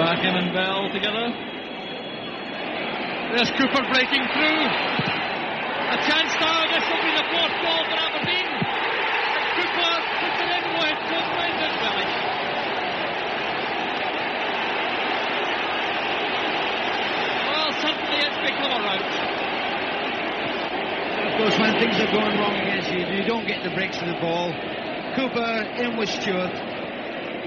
back, him and Bell together. There's Cooper breaking through. A chance now. This will be the fourth goal for Aberdeen. And Cooper puts it in with just Brendan Willis. Well, suddenly it's become a rout. Of course, when things are going wrong against you, you don't get the breaks of the ball. Cooper in with Stewart.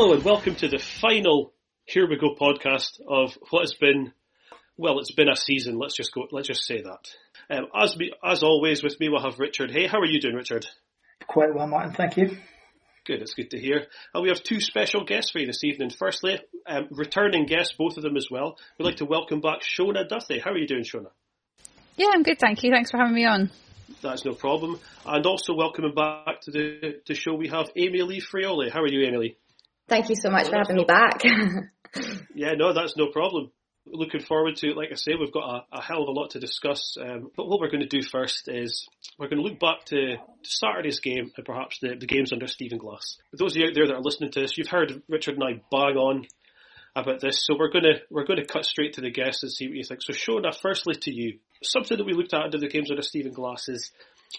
Hello and welcome to the final Here We Go podcast of what has been, well, it's been a season. Let's just go. Let's just say that. Um, as me, as always, with me we'll have Richard. Hey, how are you doing, Richard? Quite well, Martin. Thank you. Good. It's good to hear. And we have two special guests for you this evening. Firstly, um, returning guests, both of them as well. We'd like to welcome back Shona Duthie. How are you doing, Shona? Yeah, I'm good, thank you. Thanks for having me on. That's no problem. And also welcoming back to the, the show we have Amy Lee Frioli. How are you, Amy Lee? Thank you so much for having me back. Yeah, no, that's no problem. Looking forward to it. Like I say, we've got a, a hell of a lot to discuss. Um, but what we're going to do first is we're going to look back to, to Saturday's game and perhaps the, the games under Stephen Glass. For those of you out there that are listening to this, you've heard Richard and I bang on about this, so we're going to we're going to cut straight to the guests and see what you think. So, Shona, firstly to you, something that we looked at under the games under Stephen Glass is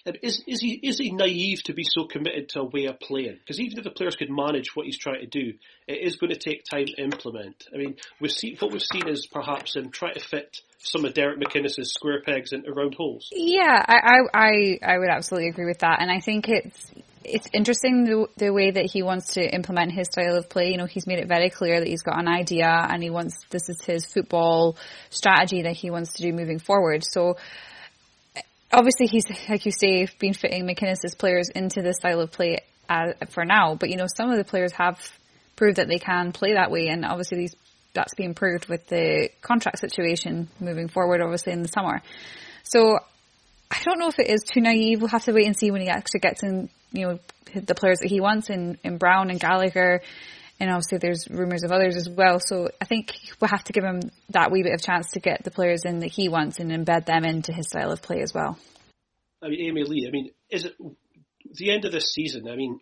is is he is he naive to be so committed to a way of playing? Because even if the players could manage what he's trying to do, it is going to take time to implement. I mean, we've seen what we've seen is perhaps him try to fit some of Derek McInnes's square pegs into round holes. Yeah, I, I, I, would absolutely agree with that. And I think it's, it's interesting the, the way that he wants to implement his style of play. You know, he's made it very clear that he's got an idea and he wants, this is his football strategy that he wants to do moving forward. So, obviously he's, like you say, been fitting McInnes's players into the style of play uh, for now. But, you know, some of the players have proved that they can play that way. And obviously these, that's being proved with the contract situation moving forward, obviously in the summer. So I don't know if it is too naive. We'll have to wait and see when he actually gets in, you know, the players that he wants in, in Brown and Gallagher. And obviously there's rumours of others as well. So I think we'll have to give him that wee bit of chance to get the players in that he wants and embed them into his style of play as well. I mean, Amy Lee. I mean, is it the end of this season? I mean,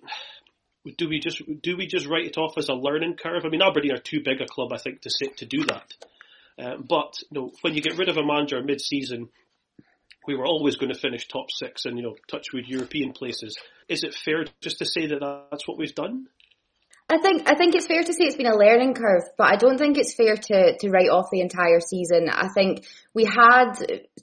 do we just do we just write it off as a learning curve? I mean, Aberdeen are too big a club, I think, to sit to do that. Uh, but you know, when you get rid of a manager mid-season, we were always going to finish top six and you know touch with European places. Is it fair just to say that that's what we've done? I think I think it's fair to say it's been a learning curve, but I don't think it's fair to to write off the entire season. I think we had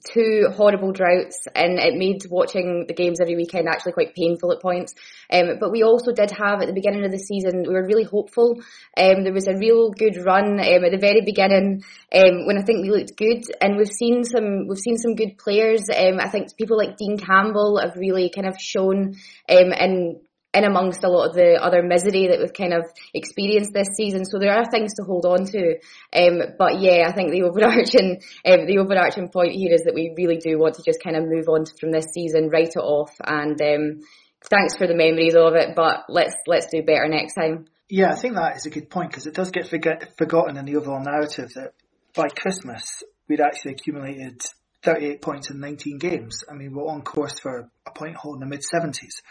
two horrible droughts, and it made watching the games every weekend actually quite painful at points. Um, but we also did have at the beginning of the season, we were really hopeful. Um, there was a real good run um, at the very beginning um, when I think we looked good, and we've seen some we've seen some good players. Um, I think people like Dean Campbell have really kind of shown um, in in amongst a lot of the other misery that we've kind of experienced this season. So there are things to hold on to. Um, but yeah, I think the overarching, um, the overarching point here is that we really do want to just kind of move on from this season, write it off and, um, thanks for the memories of it, but let's, let's do better next time. Yeah, I think that is a good point because it does get forget, forgotten in the overall narrative that by Christmas we'd actually accumulated 38 points in 19 games. I mean, we're on course for a point haul in the mid 70s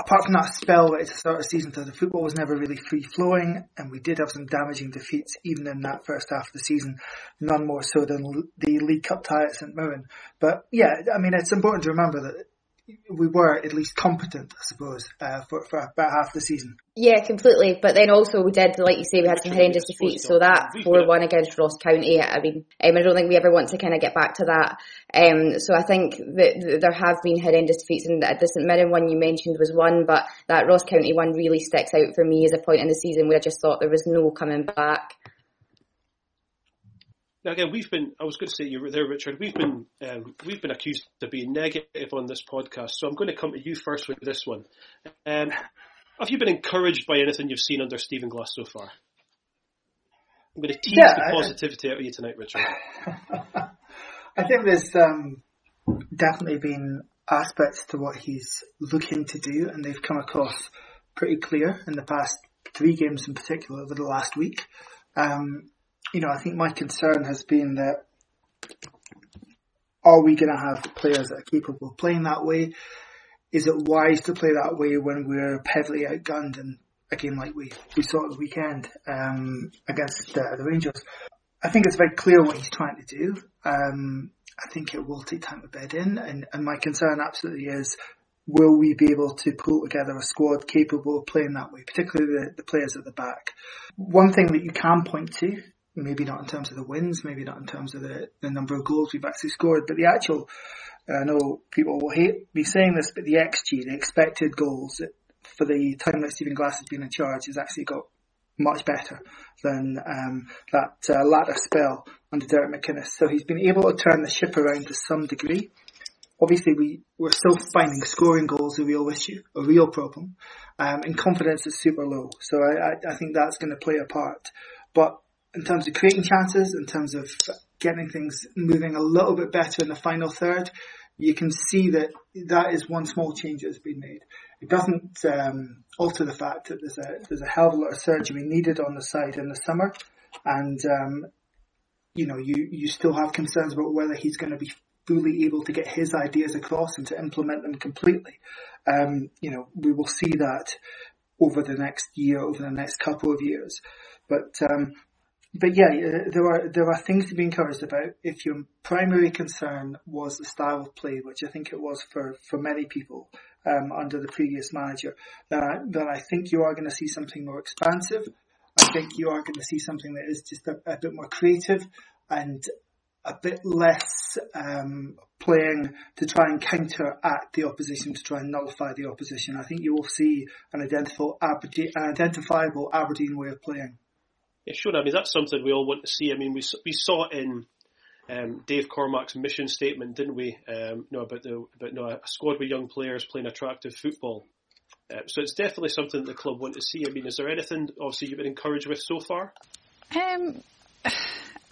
apart from that spell at the start of the season, the football was never really free flowing, and we did have some damaging defeats even in that first half of the season. None more so than the League Cup tie at St Mirren. But yeah, I mean, it's important to remember that we were at least competent, I suppose, uh, for, for about half the season. Yeah, completely. But then also we did, like you say, we had some horrendous defeats. So that 4-1 against Ross County, I mean, um, I don't think we ever want to kind of get back to that. Um, so I think that there have been horrendous defeats and the St Mirren one you mentioned was one, but that Ross County one really sticks out for me as a point in the season where I just thought there was no coming back. Now again, we've been. I was going to say you were there, Richard. We've been um, we've been accused of being negative on this podcast, so I'm going to come to you first with this one. Um, have you been encouraged by anything you've seen under Stephen Glass so far? I'm going to tease Yeah, the I- positivity out of you tonight, Richard. I think there's um, definitely been aspects to what he's looking to do, and they've come across pretty clear in the past three games in particular over the last week. Um, you know, I think my concern has been that are we going to have players that are capable of playing that way? Is it wise to play that way when we're heavily outgunned in a game like we, we saw at the weekend um, against the Rangers? I think it's very clear what he's trying to do. Um, I think it will take time to bed in, and, and my concern absolutely is will we be able to pull together a squad capable of playing that way, particularly the, the players at the back. One thing that you can point to, maybe not in terms of the wins, maybe not in terms of the, the number of goals we've actually scored, but the actual, I know people will hate me saying this, but the XG, the expected goals for the time that Stephen Glass has been in charge has actually got much better than um, that uh, latter spell under Derek McInnes. So he's been able to turn the ship around to some degree. Obviously, we, we're still finding scoring goals a real issue, a real problem, um, and confidence is super low. So I, I, I think that's going to play a part. But in terms of creating chances, in terms of getting things moving a little bit better in the final third, you can see that that is one small change that's been made. It doesn't um, alter the fact that there's a there's a hell of a lot of surgery needed on the side in the summer, and um, you know you you still have concerns about whether he's going to be fully able to get his ideas across and to implement them completely. Um, you know we will see that over the next year, over the next couple of years, but um, but yeah, uh, there are there are things to be encouraged about. If your primary concern was the style of play, which I think it was for for many people um, under the previous manager, then I, then I think you are going to see something more expansive. I think you are going to see something that is just a, a bit more creative and a bit less um, playing to try and counteract the opposition, to try and nullify the opposition. I think you will see an identifiable an identifiable Aberdeen way of playing. Yeah, sure. I mean, that's something we all want to see. I mean, we we saw in um, Dave Cormack's mission statement, didn't we? Um, know, about the about know, a squad with young players playing attractive football. Uh, so it's definitely something that the club want to see. I mean, is there anything obviously you've been encouraged with so far? Um,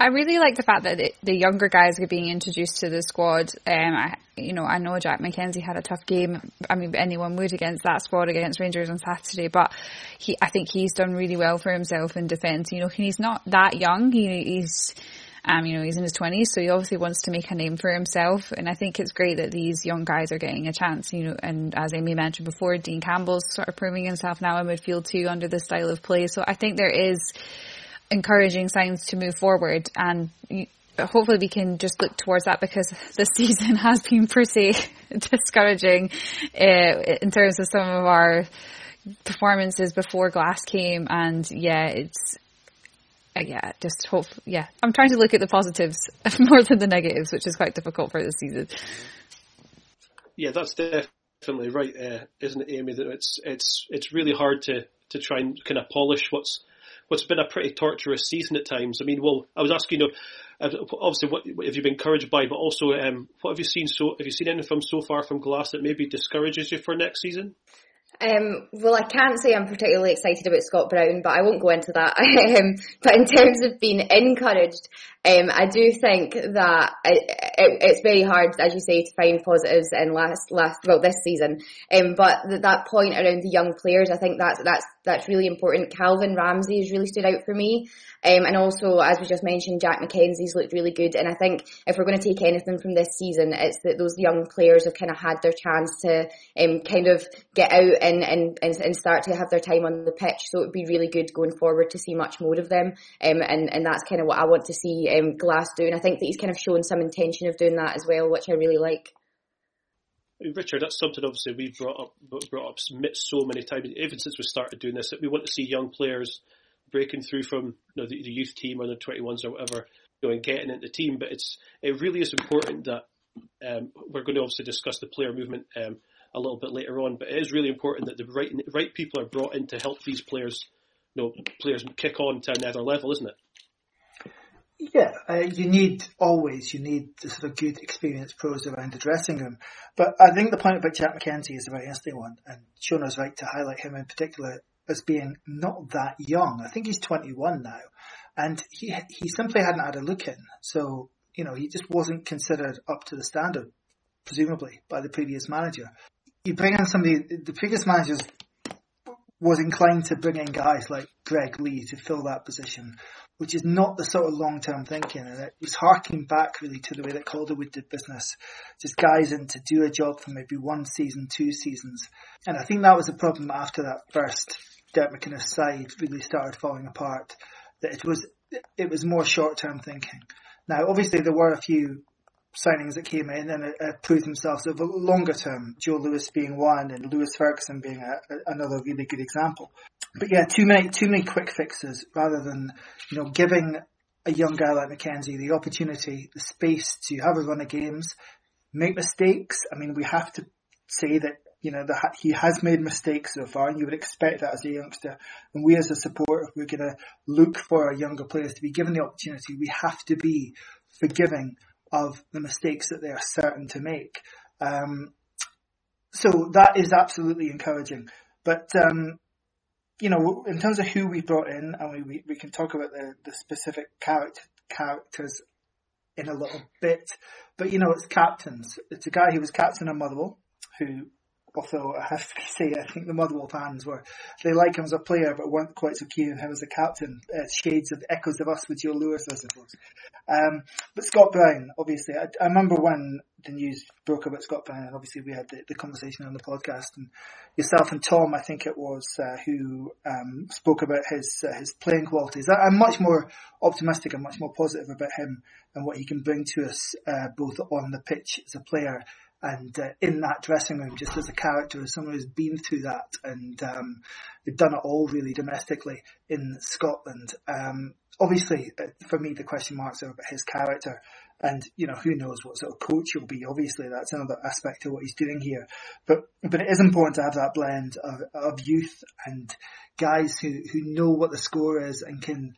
I really like the fact that the, the younger guys are being introduced to the squad. Um, I, you know, I know Jack McKenzie had a tough game. I mean, anyone would against that squad against Rangers on Saturday, but he, I think he's done really well for himself in defence. You know, he's not that young. He, he's, um, you know, he's in his twenties, so he obviously wants to make a name for himself. And I think it's great that these young guys are getting a chance. You know, and as Amy mentioned before, Dean Campbell's sort of proving himself now in midfield too under the style of play. So I think there is encouraging signs to move forward and hopefully we can just look towards that because this season has been pretty discouraging uh, in terms of some of our performances before Glass came and yeah it's uh, yeah just hope yeah I'm trying to look at the positives more than the negatives which is quite difficult for this season Yeah, that's definitely right, uh, isn't it, Amy? That it's it's it's really hard to to try and kind of polish what's what's been a pretty torturous season at times. I mean, well, I was asking, you know, obviously, what, what have you been encouraged by, but also, um, what have you seen so? Have you seen anything from so far from Glass that maybe discourages you for next season? Um, well, I can't say I'm particularly excited about Scott Brown, but I won't go into that. um, but in terms of being encouraged, um, I do think that it, it, it's very hard, as you say, to find positives in last last well this season. Um, but th- that point around the young players, I think that's that's that's really important. Calvin Ramsay has really stood out for me. Um, and also, as we just mentioned, Jack McKenzie's looked really good. And I think if we're going to take anything from this season, it's that those young players have kind of had their chance to kind of get out and, and, and, and start to have their time on the pitch. So it would be really good going forward to see much more of them. Um, and, and that's kind of what I want to see um, Glass do. And I think that he's kind of shown some intention of doing that as well, which I really like. Richard, that's something obviously we've brought up brought up so many times, even since we started doing this, that we want to see young players breaking through from you know, the, the youth team or the 21s or whatever, you know, and getting into the team. But it's it really is important that um, we're going to obviously discuss the player movement um, a little bit later on. But it is really important that the right right people are brought in to help these players, you know, players kick on to another level, isn't it? Yeah, uh, you need always you need the sort of good experienced pros around the dressing room. But I think the point about Jack McKenzie is a very interesting one, and Shona's right to highlight him in particular as being not that young. I think he's 21 now, and he he simply hadn't had a look in, so you know he just wasn't considered up to the standard, presumably by the previous manager. You bring in somebody, the previous managers was inclined to bring in guys like Greg Leigh to fill that position which is not the sort of long term thinking. And it was harking back really to the way that Calderwood did business. Just guys in to do a job for maybe one season, two seasons. And I think that was a problem after that first Derek McInnes side really started falling apart. That it was, it was more short term thinking. Now, obviously there were a few signings that came in and uh, proved themselves over longer term. Joe Lewis being one and Lewis Ferguson being a, a, another really good example. But yeah, too many too many quick fixes rather than you know giving a young guy like McKenzie the opportunity, the space to have a run of games, make mistakes. I mean, we have to say that you know the, he has made mistakes so far, and you would expect that as a youngster. And we as a supporter, if we're going to look for our younger players to be given the opportunity, we have to be forgiving of the mistakes that they are certain to make. Um, so that is absolutely encouraging. But um, you know, in terms of who we brought in, and we, we can talk about the, the specific character, characters in a little bit. But you know, it's captains. It's a guy who was captain of Motherwell, who although I have to say, I think the Motherwell fans were, they like him as a player, but weren't quite so keen on him as a captain. Uh, shades of echoes of us with Joe Lewis, I suppose. Um, but Scott Brown, obviously, I, I, remember when the news broke about Scott Brown, and obviously we had the, the conversation on the podcast, and yourself and Tom, I think it was, uh, who um, spoke about his uh, his playing qualities. I, am much more optimistic and much more positive about him and what he can bring to us, uh, both on the pitch as a player and uh, in that dressing room, just as a character, as someone who's been through that, and um, they've done it all really domestically in Scotland. Um, obviously, uh, for me, the question marks are about his character, and you know who knows what sort of coach he'll be. Obviously, that's another aspect of what he's doing here. But but it is important to have that blend of, of youth and guys who who know what the score is and can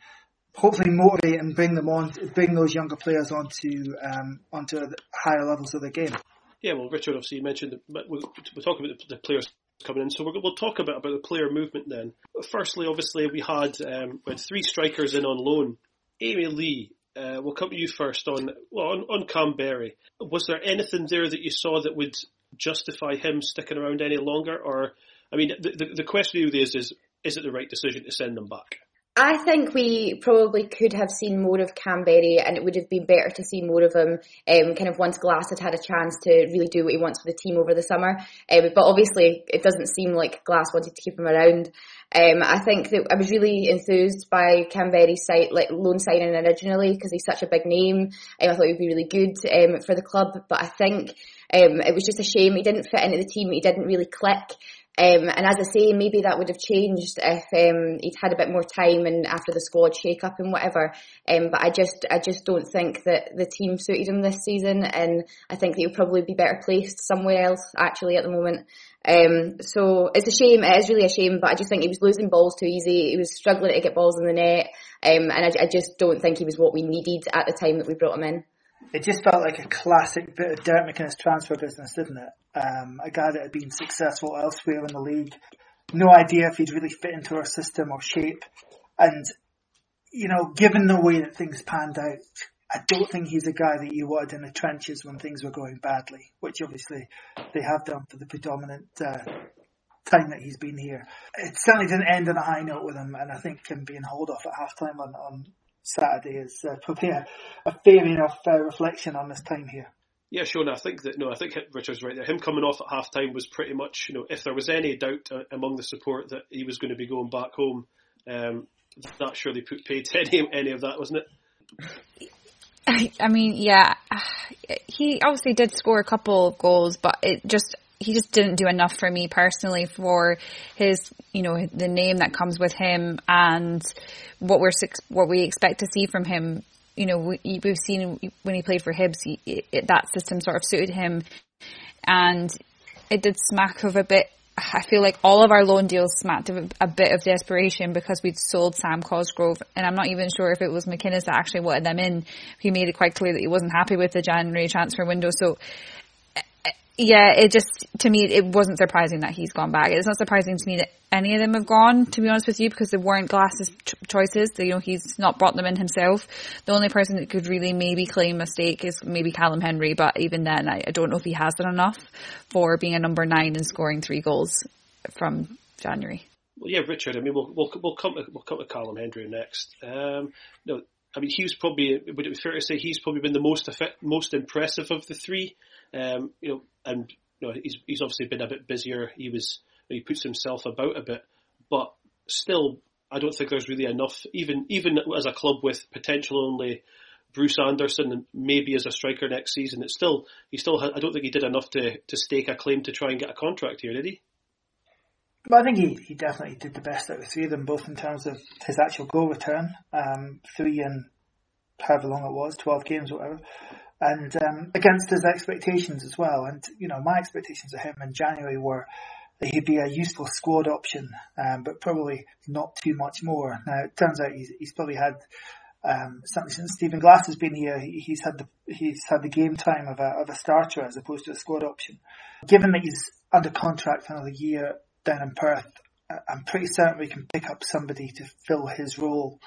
hopefully motivate and bring them on, bring those younger players onto um, onto higher levels of the game. Yeah, well, Richard, obviously you mentioned that we'll, we'll talk about the, players coming in. So we will talk a bit about the player movement then. Firstly, obviously we had um, we had three strikers in on loan. Amy Lee, uh, we'll come to you first on well on, on Kamberi. Was there anything there that you saw that would justify him sticking around any longer? Or I mean, the the, the question really is is is it the right decision to send them back? I think we probably could have seen more of Kamberi and it would have been better to see more of him um, kind of once Glass had had a chance to really do what he wants for the team over the summer. Um, but obviously it doesn't seem like Glass wanted to keep him around. Um, I think that I was really enthused by Kamberi's site, like loan signing originally because he's such a big name. Um, I thought he would be really good um, for the club, but I think um, it was just a shame he didn't fit into the team. He didn't really click. Um, and as I say, maybe that would have changed if um, he'd had a bit more time and after the squad shake up and whatever. Um, but I just, I just don't think that the team suited him this season, and I think that he'll probably be better placed somewhere else actually at the moment. Um, so it's a shame. It is really a shame, but I just think he was losing balls too easy. He was struggling to get balls in the net, um, and I, I just don't think he was what we needed at the time that we brought him in it just felt like a classic bit of Derek McInnes transfer business, didn't it? Um, a guy that had been successful elsewhere in the league, no idea if he'd really fit into our system or shape, and you know, given the way that things panned out, I don't think he's a guy that you wanted in the trenches when things were going badly, which obviously they have done for the predominant uh, time that he's been here. It certainly didn't end on a high note with him, and I think him being hauled off at half time on, on Saturday is uh, probably a, a fair enough uh, reflection on this time here. Yeah, Sean, I think that no, I think Richard's right there. Him coming off at half time was pretty much, you know, if there was any doubt uh, among the support that he was going to be going back home, um, that surely put paid to any any of that, wasn't it? I mean, yeah, he obviously did score a couple of goals, but it just he just didn't do enough for me personally for his, you know, the name that comes with him and what we're what we expect to see from him. You know, we, have seen when he played for Hibs, he, it, that system sort of suited him, and it did smack of a bit I feel like all of our loan deals smacked of a, bit of desperation because we'd sold Sam Cosgrove, and I'm not even sure if it was McInnes that actually wanted them in. He made it quite clear that he wasn't happy with the January transfer window. So, yeah, it just to me it wasn't surprising that he's gone back. It's not surprising to me that any of them have gone. To be honest with you, because they weren't Glass's ch- choices. you know, he's not brought them in himself. The only person that could really maybe claim a stake is maybe Callum Hendry, but even then, I, I don't know if he has done enough for being a number nine and scoring three goals from January. Well, yeah, Richard. I mean, we'll we'll, we'll come to, we'll come to Callum Hendry next. Um, no, I mean, he's probably would it be fair to say he's probably been the most effect, most impressive of the three. Um, you know, and you know, he's he's obviously been a bit busier. He was he puts himself about a bit, but still, I don't think there's really enough. Even even as a club with potential only Bruce Anderson and maybe as a striker next season, it's still he still I don't think he did enough to to stake a claim to try and get a contract here, did he? But I think he, he definitely did the best out of three of them, both in terms of his actual goal return, um, three and however long it was, 12 games whatever, and um, against his expectations as well. And, you know, my expectations of him in January were that he'd be a useful squad option, um, but probably not too much more. Now, it turns out he's, he's probably had um, since Stephen Glass has been here, he, he's had the he's had the game time of a of a starter as opposed to a squad option. Given that he's under contract for another year down in Perth, I'm pretty certain we can pick up somebody to fill his role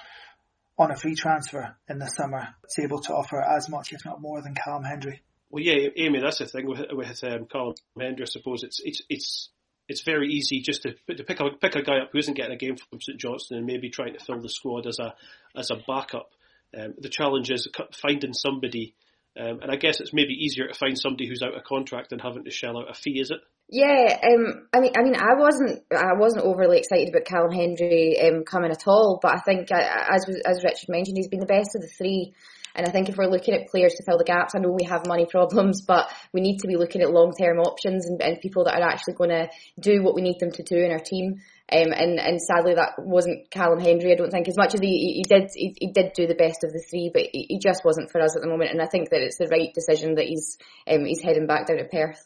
on a free transfer in the summer. It's able to offer as much, if not more, than Callum Hendry. Well, yeah, Amy, that's the thing with, with um, Callum Hendry. I suppose it's it's it's it's very easy just to to pick a pick a guy up who isn't getting a game from St Johnstone and maybe trying to fill the squad as a as a backup. Um, the challenge is finding somebody, um, and I guess it's maybe easier to find somebody who's out of contract than having to shell out a fee, is it? Yeah, um, I mean, I mean, I wasn't, I wasn't overly excited about Callum Hendry um, coming at all. But I think, uh, as as Richard mentioned, he's been the best of the three. And I think if we're looking at players to fill the gaps, I know we have money problems, but we need to be looking at long term options and, and, people that are actually going to do what we need them to do in our team. Um, and, and sadly, that wasn't Callum Hendry. I don't think as much as he, he did, he, he, did do the best of the three, but he, he, just wasn't for us at the moment. And I think that it's the right decision that he's um, he's heading back down to Perth.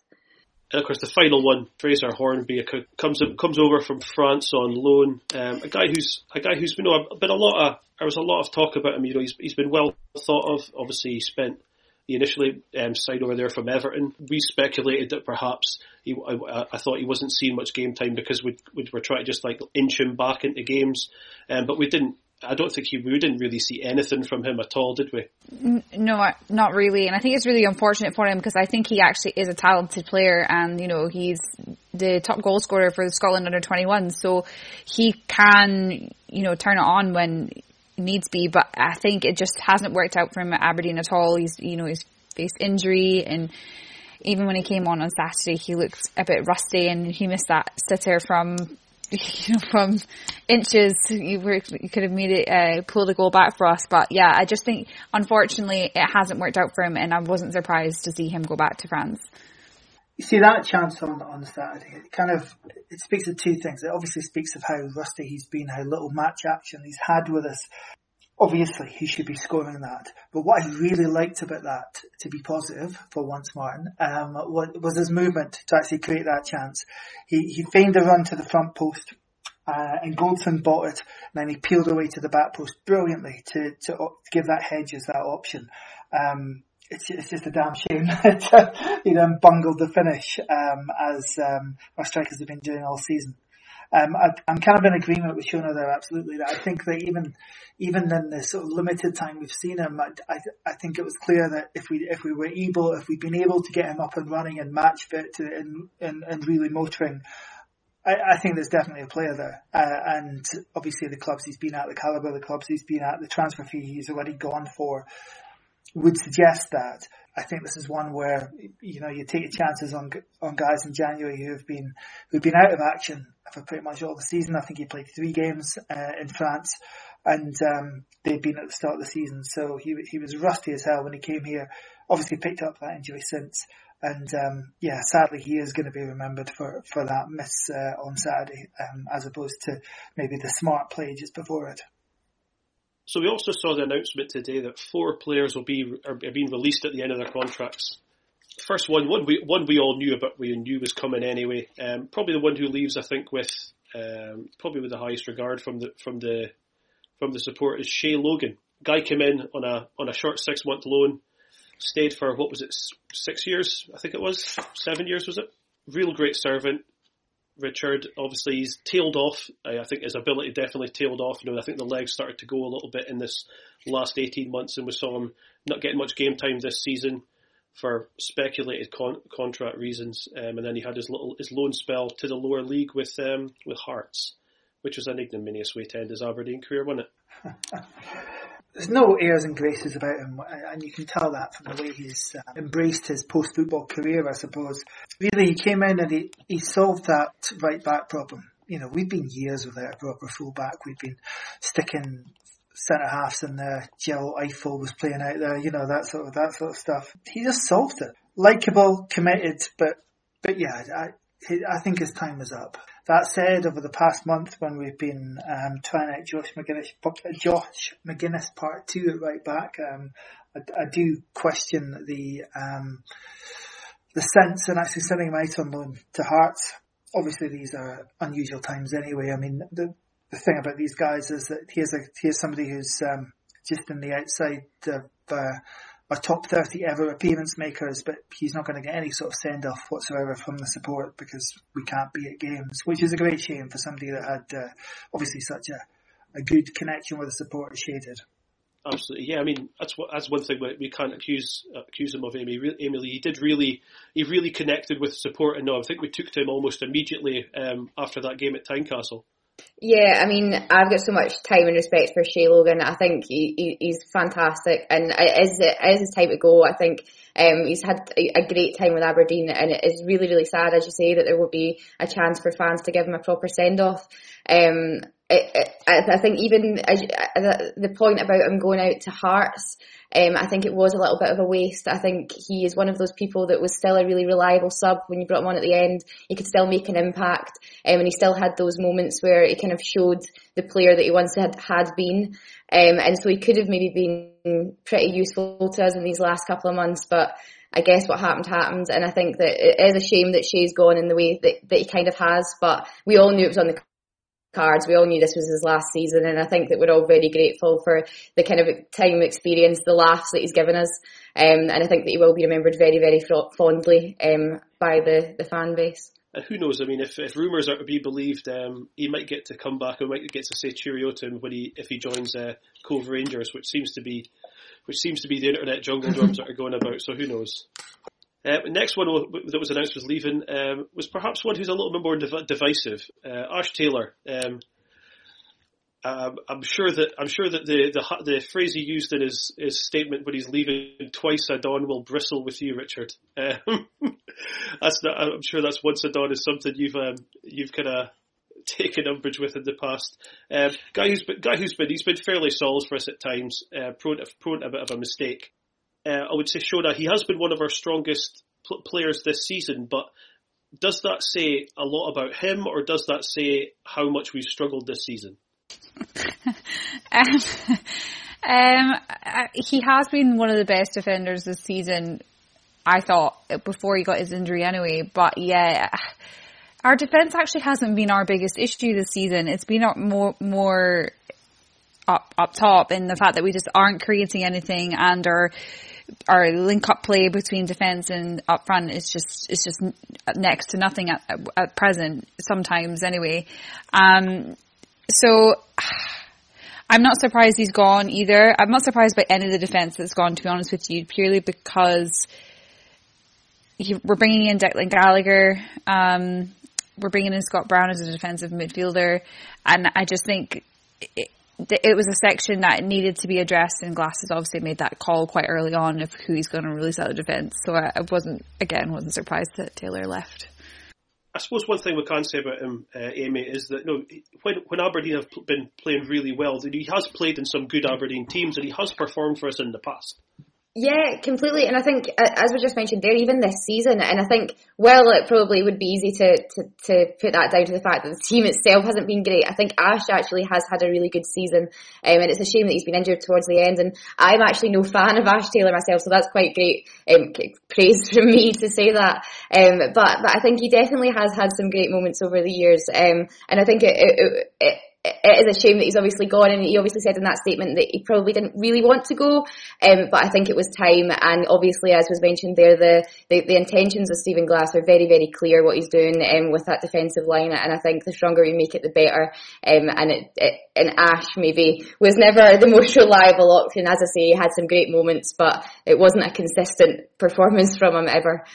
And of course, the final one, Fraser Hornby, comes comes over from France on loan. Um, a guy who's a guy who's been you know, been a lot of there was a lot of talk about him. You know, he's he's been well thought of. Obviously, he spent he initially um, signed over there from Everton. We speculated that perhaps he, I, I, thought he wasn't seeing much game time because we were trying to just like inch him back into games, um, but we didn't I don't think he, we didn't really see anything from him at all, did we? No, not really. And I think it's really unfortunate for him because I think he actually is a talented player and, you know, he's the top goal scorer for Scotland under 21. So he can, you know, turn it on when needs be. But I think it just hasn't worked out for him at Aberdeen at all. He's, you know, he's faced injury and even when he came on on Saturday, he looked a bit rusty and he missed that sitter from you know, from inches, you, were, you could have made it uh, pull the goal back for us. But yeah, I just think unfortunately it hasn't worked out for him, and I wasn't surprised to see him go back to France. You see that chance on on Saturday. It kind of it speaks of two things. It obviously speaks of how rusty he's been, how little match action he's had with us, obviously he should be scoring that. But what I really liked about that, to be positive for once, Martin, um, was his movement to actually create that chance. He, he feigned a run to the front post, uh, and Goldson bought it, and then he peeled away to the back post brilliantly to, to, to give that Hedges that option. Um, it's, it's just a damn shame that he then bungled the finish, um, as, um, our strikers have been doing all season. Um, I, am kind of in agreement with Shona there, absolutely. I think that even even in the sort of limited time we've seen him, I, I, I, think it was clear that if we if we were able, if we'd been able to get him up and running and match fit to, and, and, and really motoring, I, I, think there's definitely a player there. Uh, and obviously the clubs he's been at, the caliber of the clubs he's been at, the transfer fee he's already gone for would suggest that. I think this is one where you know you take your chances on on guys in January who have been who've been out of action for pretty much all the season. I think he played three games uh, in France, and um, they've been at the start of the season. So he he was rusty as hell when he came here. Obviously picked up that injury since, and um, yeah, sadly he is going to be remembered for for that miss uh, on Saturday, um, as opposed to maybe the smart play just before it. So we also saw the announcement today that four players will be are being released at the end of their contracts. first one, one we one we all knew about, we knew was coming anyway. Um, probably the one who leaves, I think, with um, probably with the highest regard from the from the from the support is Shay Logan. Guy came in on a on a short six month loan, stayed for what was it, six years? I think it was seven years. Was it? Real great servant. Richard, obviously, he's tailed off. I think his ability definitely tailed off. You know, I think the legs started to go a little bit in this last 18 months, and we saw him not getting much game time this season for speculated con- contract reasons. Um, and then he had his little his loan spell to the lower league with um, with Hearts, which was an ignominious way to end his Aberdeen career, wasn't it? There's no airs and graces about him, and you can tell that from the way he's uh, embraced his post-football career, I suppose. Really, he came in and he, he solved that right back problem. You know, we've been years without a proper full back. We've been sticking centre halves in there. Jill Eiffel was playing out there, you know, that sort of that sort of stuff. He just solved it. Likeable, committed, but but yeah, I I think his time is up. That said, over the past month when we've been um, trying out Josh McGuinness, Josh McGuinness part two at right back, um, I, I, do question the um, the sense in actually sending him out on loan to Hearts. Obviously, these are unusual times anyway. I mean, the the thing about these guys is that here's a here's somebody who's um, just in the outside of uh, our top 30 ever appearance makers, but he's not going to get any sort of send off whatsoever from the support because we can't be at games, which is a great shame for somebody that had uh, obviously such a, a good connection with the support shaded. Absolutely, yeah. I mean, that's what that's one thing we can't accuse uh, accuse him of. Amy, Emily, he did really, he really connected with support, and no, I think we took to him almost immediately um, after that game at Tynecastle. Yeah, I mean, I've got so much time and respect for Shay Logan. I think he, he, he's fantastic, and it is, it is his time to go. I think um, he's had a great time with Aberdeen, and it is really, really sad, as you say, that there will be a chance for fans to give him a proper send off. Um, it, I think even as, the point about him going out to Hearts, um, I think it was a little bit of a waste. I think he is one of those people that was still a really reliable sub when you brought him on at the end. He could still make an impact, um, and he still had those moments where he kind of showed the player that he once had had been. Um, and so he could have maybe been pretty useful to us in these last couple of months, but I guess what happened happened, and I think that it is a shame that Shay's gone in the way that, that he kind of has. But we all knew it was on the cards. We all knew this was his last season, and I think that we're all very grateful for the kind of time experience, the laughs that he's given us, um, and I think that he will be remembered very, very fondly um, by the, the fan base. And who knows? I mean, if, if rumours are to be believed, um, he might get to come back and might get to say cheerio to him when he if he joins uh, Cove Rangers, which seems to be which seems to be the internet jungle drums that are going about. So who knows? Uh, next one that was announced was leaving um, was perhaps one who's a little bit more div- divisive. Uh, Ash Taylor. Um, um, I'm sure that I'm sure that the, the the phrase he used in his, his statement when he's leaving twice a Don will bristle with you, Richard. Um, that's not, I'm sure that's once a Don is something you've um, you've kind of taken umbrage with in the past. Um, guy who's been, guy who's been he's been fairly solid for us at times, uh, prone prone a bit of a mistake uh, I would say Shona, he has been one of our strongest pl- players this season, but does that say a lot about him or does that say how much we've struggled this season? um, um, he has been one of the best defenders this season, I thought, before he got his injury anyway, but yeah, our defence actually hasn't been our biggest issue this season. It's been more, more up, up top in the fact that we just aren't creating anything and are our link up play between defence and up front is just is just next to nothing at, at present. Sometimes anyway. Um, so I'm not surprised he's gone either. I'm not surprised by any of the defence that's gone. To be honest with you, purely because he, we're bringing in Declan Gallagher. Um, we're bringing in Scott Brown as a defensive midfielder, and I just think. It, it was a section that needed to be addressed, and Glasses obviously made that call quite early on of who he's going to release out of defence. So I, I, wasn't, again, wasn't surprised that Taylor left. I suppose one thing we can say about him, uh, Amy, is that you know, when, when Aberdeen have been playing really well, he has played in some good Aberdeen teams, and he has performed for us in the past. Yeah, completely. And I think, as we just mentioned there, even this season, and I think, well, it probably would be easy to, to, to put that down to the fact that the team itself hasn't been great. I think Ash actually has had a really good season, um, and it's a shame that he's been injured towards the end. And I'm actually no fan of Ash Taylor myself, so that's quite great um, praise from me to say that. Um, but, but I think he definitely has had some great moments over the years, um, and I think it, it, it it is a shame that he's obviously gone and he obviously said in that statement that he probably didn't really want to go um, but I think it was time and obviously as was mentioned there the, the, the intentions of Stephen Glass are very very clear what he's doing um, with that defensive line and I think the stronger we make it the better um, and it, it, and Ash maybe was never the most reliable option as I say he had some great moments but it wasn't a consistent performance from him ever.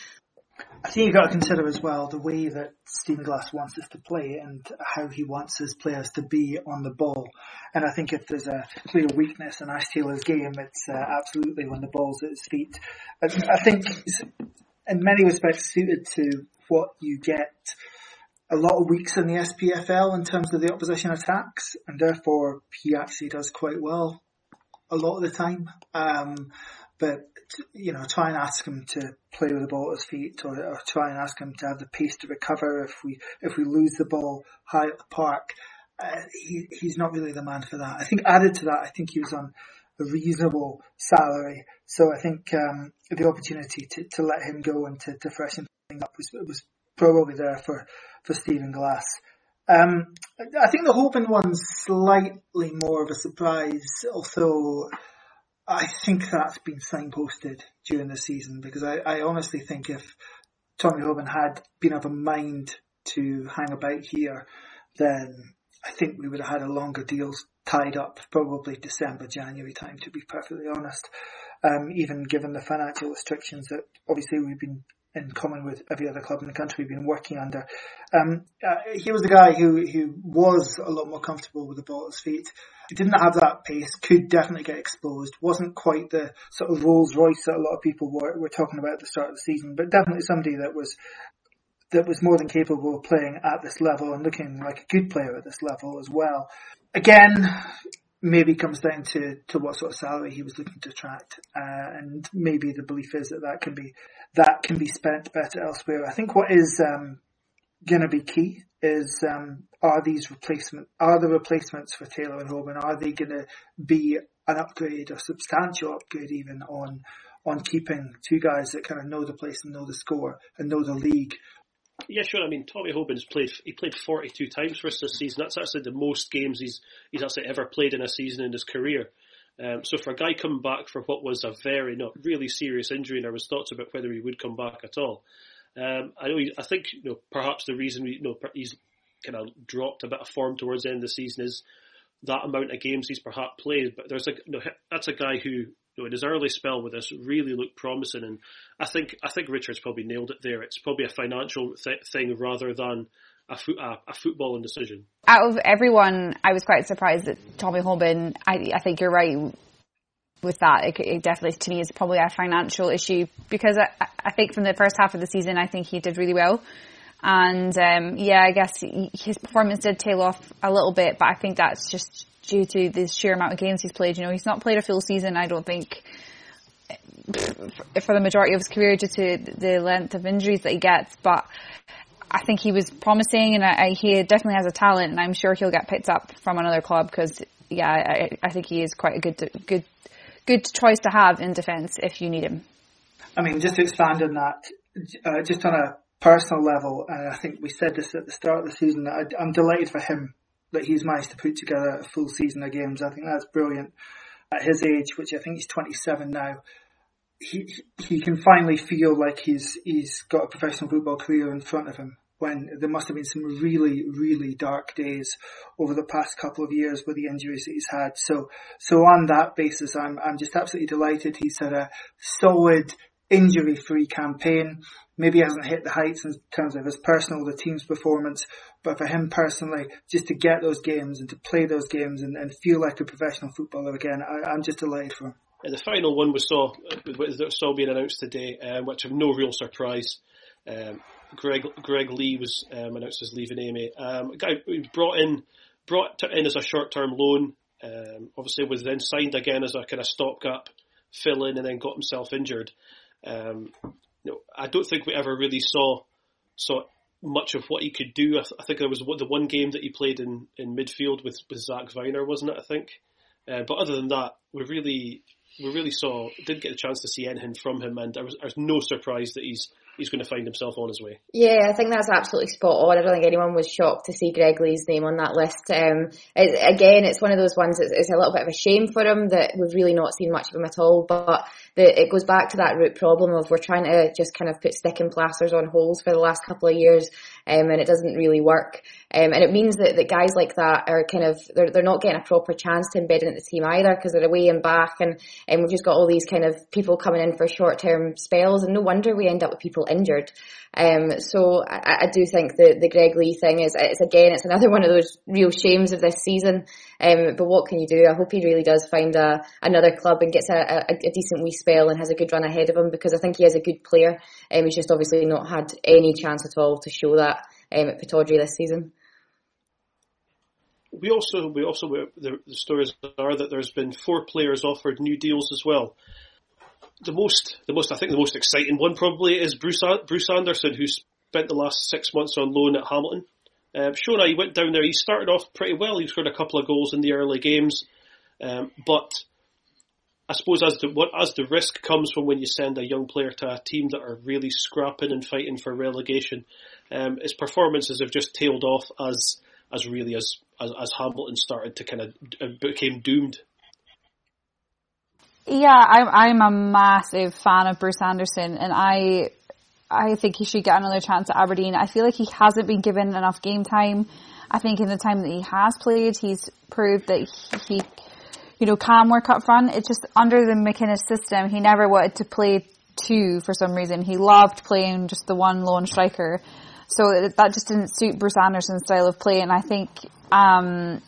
I think you've got to consider as well the way that Stephen Glass wants us to play and how he wants his players to be on the ball. And I think if there's a clear weakness in Ash Taylor's game, it's uh, absolutely when the ball's at his feet. I, I think in many respects suited to what you get a lot of weeks in the SPFL in terms of the opposition attacks, and therefore he actually does quite well a lot of the time. Um, but you know, try and ask him to play with the ball at his feet, or, or try and ask him to have the pace to recover if we if we lose the ball high at the park. Uh, he he's not really the man for that. I think added to that, I think he was on a reasonable salary, so I think um, the opportunity to, to let him go and to, to freshen things up was was probably there for for Stephen Glass. Um, I think the Hoban one's slightly more of a surprise, although I think that's been signposted during the season because I, I honestly think if Tommy Hoban had been of a mind to hang about here, then I think we would have had a longer deal tied up, probably December, January time, to be perfectly honest. Um, even given the financial restrictions that obviously we've been in common with every other club in the country we've been working under. Um, uh, he was the guy who, who was a lot more comfortable with the ball at his feet. He didn't have that pace, could definitely get exposed, wasn't quite the sort of Rolls Royce that a lot of people were, were talking about at the start of the season, but definitely somebody that was that was more than capable of playing at this level and looking like a good player at this level as well. Again, maybe comes down to, to what sort of salary he was looking to attract, uh, and maybe the belief is that that can be that can be spent better elsewhere. I think what is um, going to be key is um, are these replacement are the replacements for Taylor and Hoban are they going to be an upgrade or substantial upgrade even on on keeping two guys that kind of know the place and know the score and know the league yeah, sure. I mean, Tommy Hoban's played. He played 42 times for us this season. That's actually the most games he's he's actually ever played in a season in his career. Um, so for a guy coming back for what was a very not really serious injury, and there was thoughts about whether he would come back at all. Um, I know. He, I think you know perhaps the reason we you know he's kind of dropped a bit of form towards the end of the season is that amount of games he's perhaps played. But there's a you know, that's a guy who you know, in his early spell with us really looked promising, and I think I think Richard's probably nailed it there. It's probably a financial th- thing rather than a, fo- a, a, footballing decision. Out of everyone, I was quite surprised that Tommy Hoban. I, I think you're right with that. It, it, definitely, to me, is probably a financial issue because I, I, think from the first half of the season, I think he did really well. And um, yeah, I guess his performance did tail off a little bit, but I think that's just due to the sheer amount of games he's played. You know, he's not played a full season, I don't think, for the majority of his career due to the length of injuries that he gets. But I think he was promising, and I, I, he definitely has a talent, and I'm sure he'll get picked up from another club because, yeah, I, I, think he is quite a good, good, good choice to have in defence if you need him. I mean, just to expand on that, uh, just on a personal level, and I think we said this at the start of the season, I, I'm delighted for him that he's managed to put together a full season of games. I think that's brilliant. At his age, which I think he's 27 now, he he can finally feel like he's he's got a professional football career in front of him. When there must have been some really really dark days over the past couple of years with the injuries that he's had. So so on that basis, I'm I'm just absolutely delighted. He's had a solid injury free campaign. Maybe he hasn't hit the heights in terms of his personal, the team's performance, but for him personally, just to get those games and to play those games and, and feel like a professional footballer again, I, am just delighted for him. the final one we saw, that saw being announced today, um, which of no real surprise. Um, Greg Greg Leigh was um, announced as leaving Amy. Um, a guy brought in brought in as a short term loan. Um, obviously was then signed again as a kind of stopgap fill in and then got himself injured. Um, you know, I don't think we ever really saw saw much of what he could do. I, th- I think there was the one game that he played in, in midfield with, with Zak Vyner, wasn't it? I think. Uh, but other than that, we really we really saw didn't get a chance to see anything from him, and there was, there was no surprise that he's he's going to find himself on his way. Yeah, I think that's absolutely spot on. I don't think anyone was shocked to see Greg Leigh's name on that list. Um, it, again, it's one of those ones. It's, it's, a little bit of a shame for him that we've really not seen much of him at all. But it goes back to that root problem of we're trying to just kind of put stick and plasters on holes for the last couple of years, um, and it doesn't really work. Um, and it means that, that guys like that are kind of they're they're not getting a proper chance to embed into the team either because they're away and back, and and we've just got all these kind of people coming in for short term spells, and no wonder we end up with people injured. Um, so I, I, do think the the Greg Leigh thing is it's again it's another one of those real shames of this season. Um, but what can you do? I hope he really does find a another club and gets a, a, a decent wee spell and has a good run ahead of him because I think he is a good player. Um, he's just obviously not had any chance at all to show that um, at Pittodrie this season we also we also the, the stories are that there's been four players offered new deals as well. The most the most I think the most exciting one probably is Bruce Bruce Anderson who spent the last six months on loan at Hamilton. Uh, Shona, he went down there. He started off pretty well. He scored a couple of goals in the early games, um, but I suppose as the what as the risk comes from when you send a young player to a team that are really scrapping and fighting for relegation, um, his performances have just tailed off as as really as as, as Hamilton started to kind of uh, became doomed. Yeah, I'm I'm a massive fan of Bruce Anderson, and I I think he should get another chance at Aberdeen. I feel like he hasn't been given enough game time. I think in the time that he has played, he's proved that he, he you know, can work up front. It's just under the McInnes system, he never wanted to play two for some reason. He loved playing just the one lone striker. So that just didn't suit Bruce Anderson's style of play, and I think um,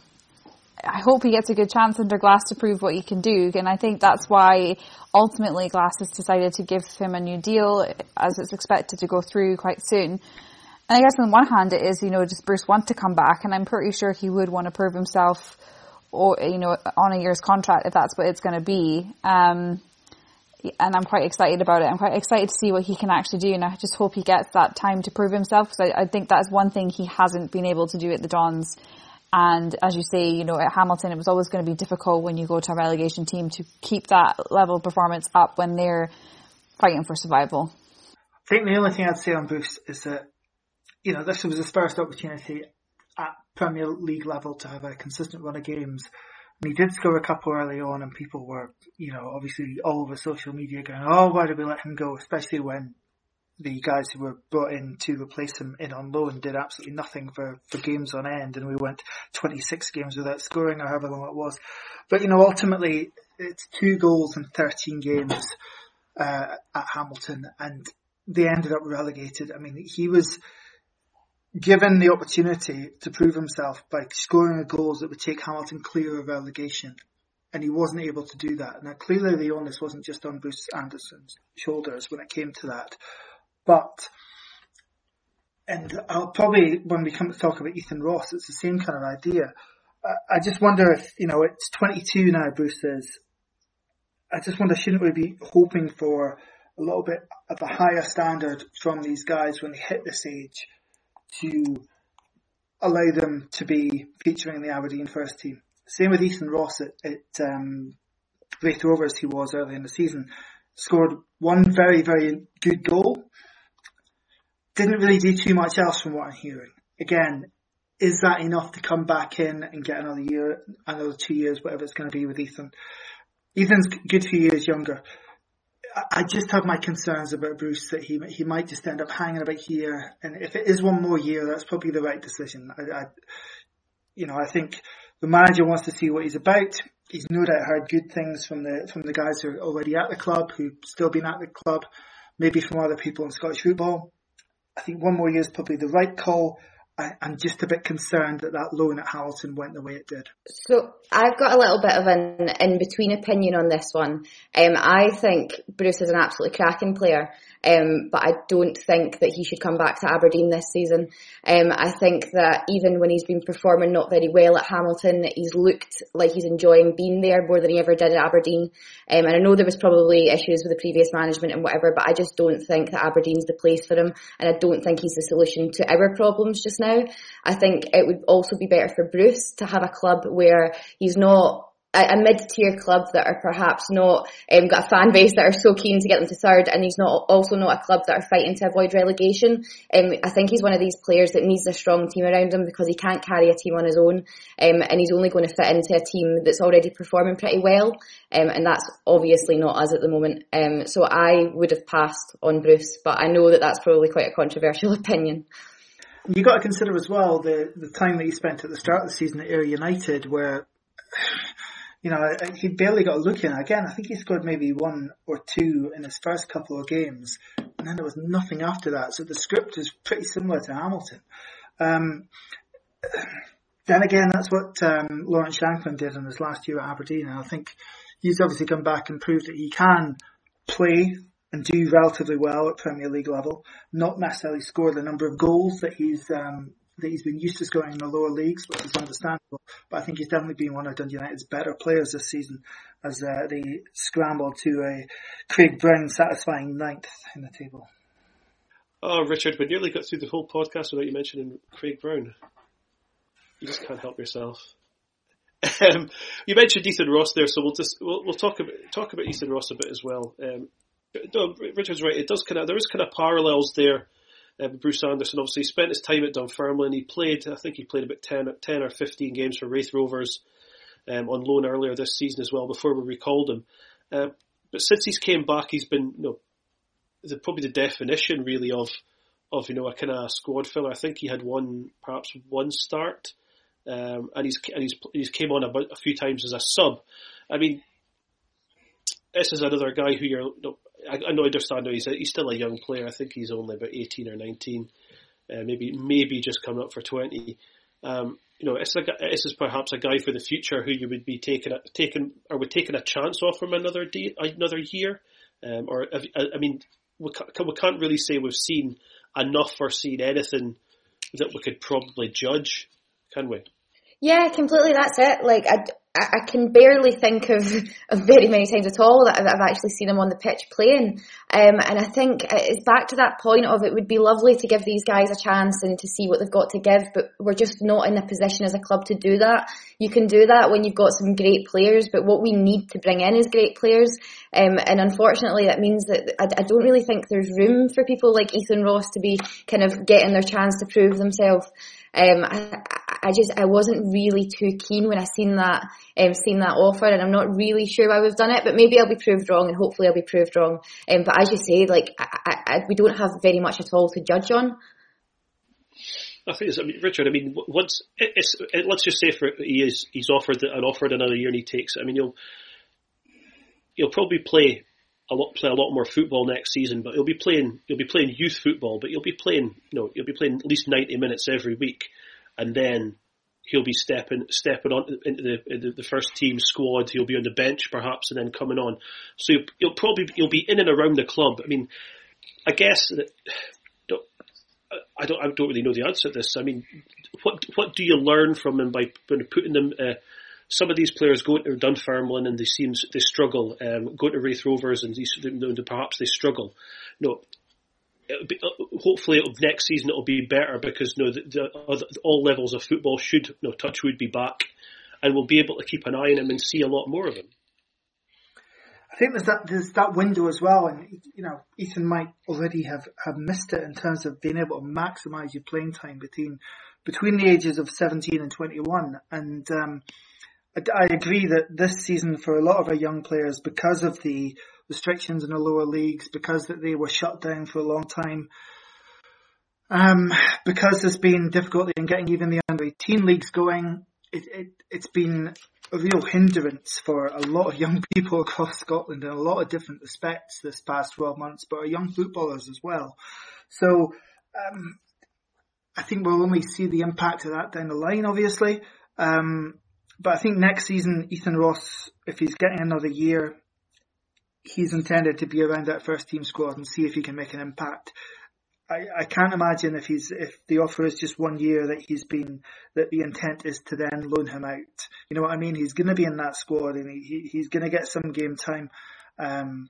I hope he gets a good chance under Glass to prove what he can do, and I think that's why ultimately Glass has decided to give him a new deal, as it's expected to go through quite soon. And I guess on one hand it is, you know, does Bruce want to come back, and I'm pretty sure he would want to prove himself, or you know, on a year's contract if that's what it's going to be. Um, and I'm quite excited about it. I'm quite excited to see what he can actually do, and I just hope he gets that time to prove himself because I, I, think that's one thing he hasn't been able to do at the Dons. And as you say, you know, at Hamilton, it was always going to be difficult when you go to a relegation team to keep that level of performance up when they're fighting for survival. I think the only thing I'd say on Bruce is that, you know, this was his first opportunity Premier League level to have a consistent run of games and he did score a couple early on, and people were, you know, obviously all over social media going, "Oh, why did we let him go?" Especially when the guys who were brought in to replace him in on loan did absolutely nothing for, for games on end, and we went 26 games without scoring, or however long it was. But you know, ultimately, it's two goals in 13 games uh, at Hamilton, and they ended up relegated. I mean, he was given the opportunity to prove himself by scoring the goals that would take Hamilton clear of relegation. And he wasn't able to do that. Now clearly the onus wasn't just on Bruce Anderson's shoulders when it came to that. But, and I'll probably, when we come to talk about Ethan Ross, it's the same kind of idea. I, just wonder if, you know, it's 22 now, Bruce is. I just wonder, shouldn't we be hoping for a little bit of a higher standard from these guys when they hit this age? To allow them to be featuring in the Aberdeen first team. Same with Ethan Ross at, at um, Raith Rovers, he was early in the season. Scored one very, very good goal. Didn't really do too much else from what I'm hearing. Again, is that enough to come back in and get another year, another two years, whatever it's going to be with Ethan? Ethan's good few years younger. I just have my concerns about Bruce that he he might just end up hanging about here, and if it is one more year, that's probably the right decision. I, I you know, I think the manager wants to see what he's about. He's no doubt heard good things from the from the guys who are already at the club, who've still been at the club, maybe from other people in Scottish football. I think one more year is probably the right call. I, am just a bit concerned that that loan at Hamilton went the way it did. So I've got a little bit of an in between opinion on this one. Um, I think Bruce is an absolutely cracking player. Um, but I don't think that he should come back to Aberdeen this season. Um, I think that even when he's been performing not very well at Hamilton, he's looked like he's enjoying being there more than he ever did at Aberdeen. Um, and I know there was probably issues with the previous management and whatever, but I just don't think that Aberdeen's the place for him, and I don't think he's the solution to our problems just now. I think it would also be better for Bruce to have a club where he's not a, mid-tier club that are perhaps not um, got a fan base that are so keen to get them to third, and he's not also not a club that are fighting to avoid relegation. Um, I think he's one of these players that needs a strong team around him because he can't carry a team on his own, um, and he's only going to fit into a team that's already performing pretty well, um, and that's obviously not us at the moment. Um, so I would have passed on Bruce, but I know that that's probably quite a controversial opinion. You got to consider as well the the time that he spent at the start of the season at Ayr United, where you know, he barely got a look in. Again, I think he scored maybe one or two in his first couple of games, and then there was nothing after that. So the script is pretty similar to Hamilton. Um, then again, that's what um, Lawrence Shankland did in his last year at Aberdeen, and I think he's obviously come back and proved that he can play and do relatively well at Premier League level, not necessarily score the number of goals that he's um, that he's been used to scoring in the lower leagues, which is understandable. But I think he's definitely been one of Dundee United's better players this season as uh, they scramble to a Craig Brown satisfying ninth in the table. Oh, Richard, we nearly got through the whole podcast without you mentioning Craig Brown. You just can't help yourself. Um, you mentioned Ethan Ross there, so we'll just we'll, we'll talk about talk about Ethan Ross a bit as well. Um, no, Richard's right. It does kind of there is kind of parallels there uh, Bruce Anderson obviously spent his time at Dunfermline. He played, I think he played about 10, 10 or 15 games for Raith Rovers um, on loan earlier this season as well before we recalled him. Uh, but since he's came back, he's been, you know, the, probably the definition really of, of, you know, a kind of squad filler. I think he had one, perhaps one start. Um, and he's, and he's, he's came on a, a few times as a sub. I mean, this is another guy who you're, you know, I, know I understand he's a, he's still a young player. I think he's only about eighteen or nineteen, uh, maybe maybe just coming up for twenty. Um, you know, it's like this is perhaps a guy for the future who you would be taking a, taking or would taking a chance off from another day, another year, um, or I mean, we can't, we can't really say we've seen enough or seen anything that we could probably judge, can we? Yeah, completely. That's it. Like I, I can barely think of, of very many times at all that I've actually seen him on the pitch playing. Um, and I think it's back to that point of it would be lovely to give these guys a chance and to see what they've got to give, but we're just not in a position as a club to do that. You can do that when you've got some great players, but what we need to bring in is great players. Um, and unfortunately that means that I, I don't really think there's room for people like Ethan Ross to be kind of getting their chance to prove themselves. Um, I, I just I wasn't really too keen when I seen that um, seen that offer, and I'm not really sure why we've done it. But maybe I'll be proved wrong, and hopefully I'll be proved wrong. Um, but as you say, like I, I, we don't have very much at all to judge on. I think it's, I mean, Richard. I mean, once it's, it, let's just say for he is he's offered and offered another year, and he takes. It. I mean, he'll he'll probably play a lot play a lot more football next season, but he'll be playing he'll be playing youth football, but he'll be playing you know he'll be playing at least ninety minutes every week, and then he'll be stepping stepping on into the, into the first team squad. He'll be on the bench perhaps, and then coming on. So he'll, he'll probably he'll be in and around the club. I mean, I guess that. I don't. I don't really know the answer to this. I mean, what what do you learn from him by putting them? Uh, some of these players go to Dunfermline and they seem they struggle. Um, go to Raith Rovers and these, perhaps they struggle. No, be, uh, hopefully next season it'll be better because you know, the, the, all levels of football should, you know, would be back, and we'll be able to keep an eye on him and see a lot more of him. I think there's that there's that window as well, and you know Ethan might already have, have missed it in terms of being able to maximise your playing time between between the ages of 17 and 21, and um, I, I agree that this season for a lot of our young players, because of the restrictions in the lower leagues because that they were shut down for a long time. Um, because there's been difficulty in getting even the under 18 leagues going, it, it, it's been a real hindrance for a lot of young people across Scotland in a lot of different respects this past 12 months, but our young footballers as well. So, um, I think we'll only see the impact of that down the line, obviously. Um, but I think next season, Ethan Ross, if he's getting another year, he's intended to be around that first team squad and see if he can make an impact. I, I can't imagine if he's if the offer is just one year that he's been that the intent is to then loan him out. You know what I mean? He's going to be in that squad and he, he's going to get some game time um,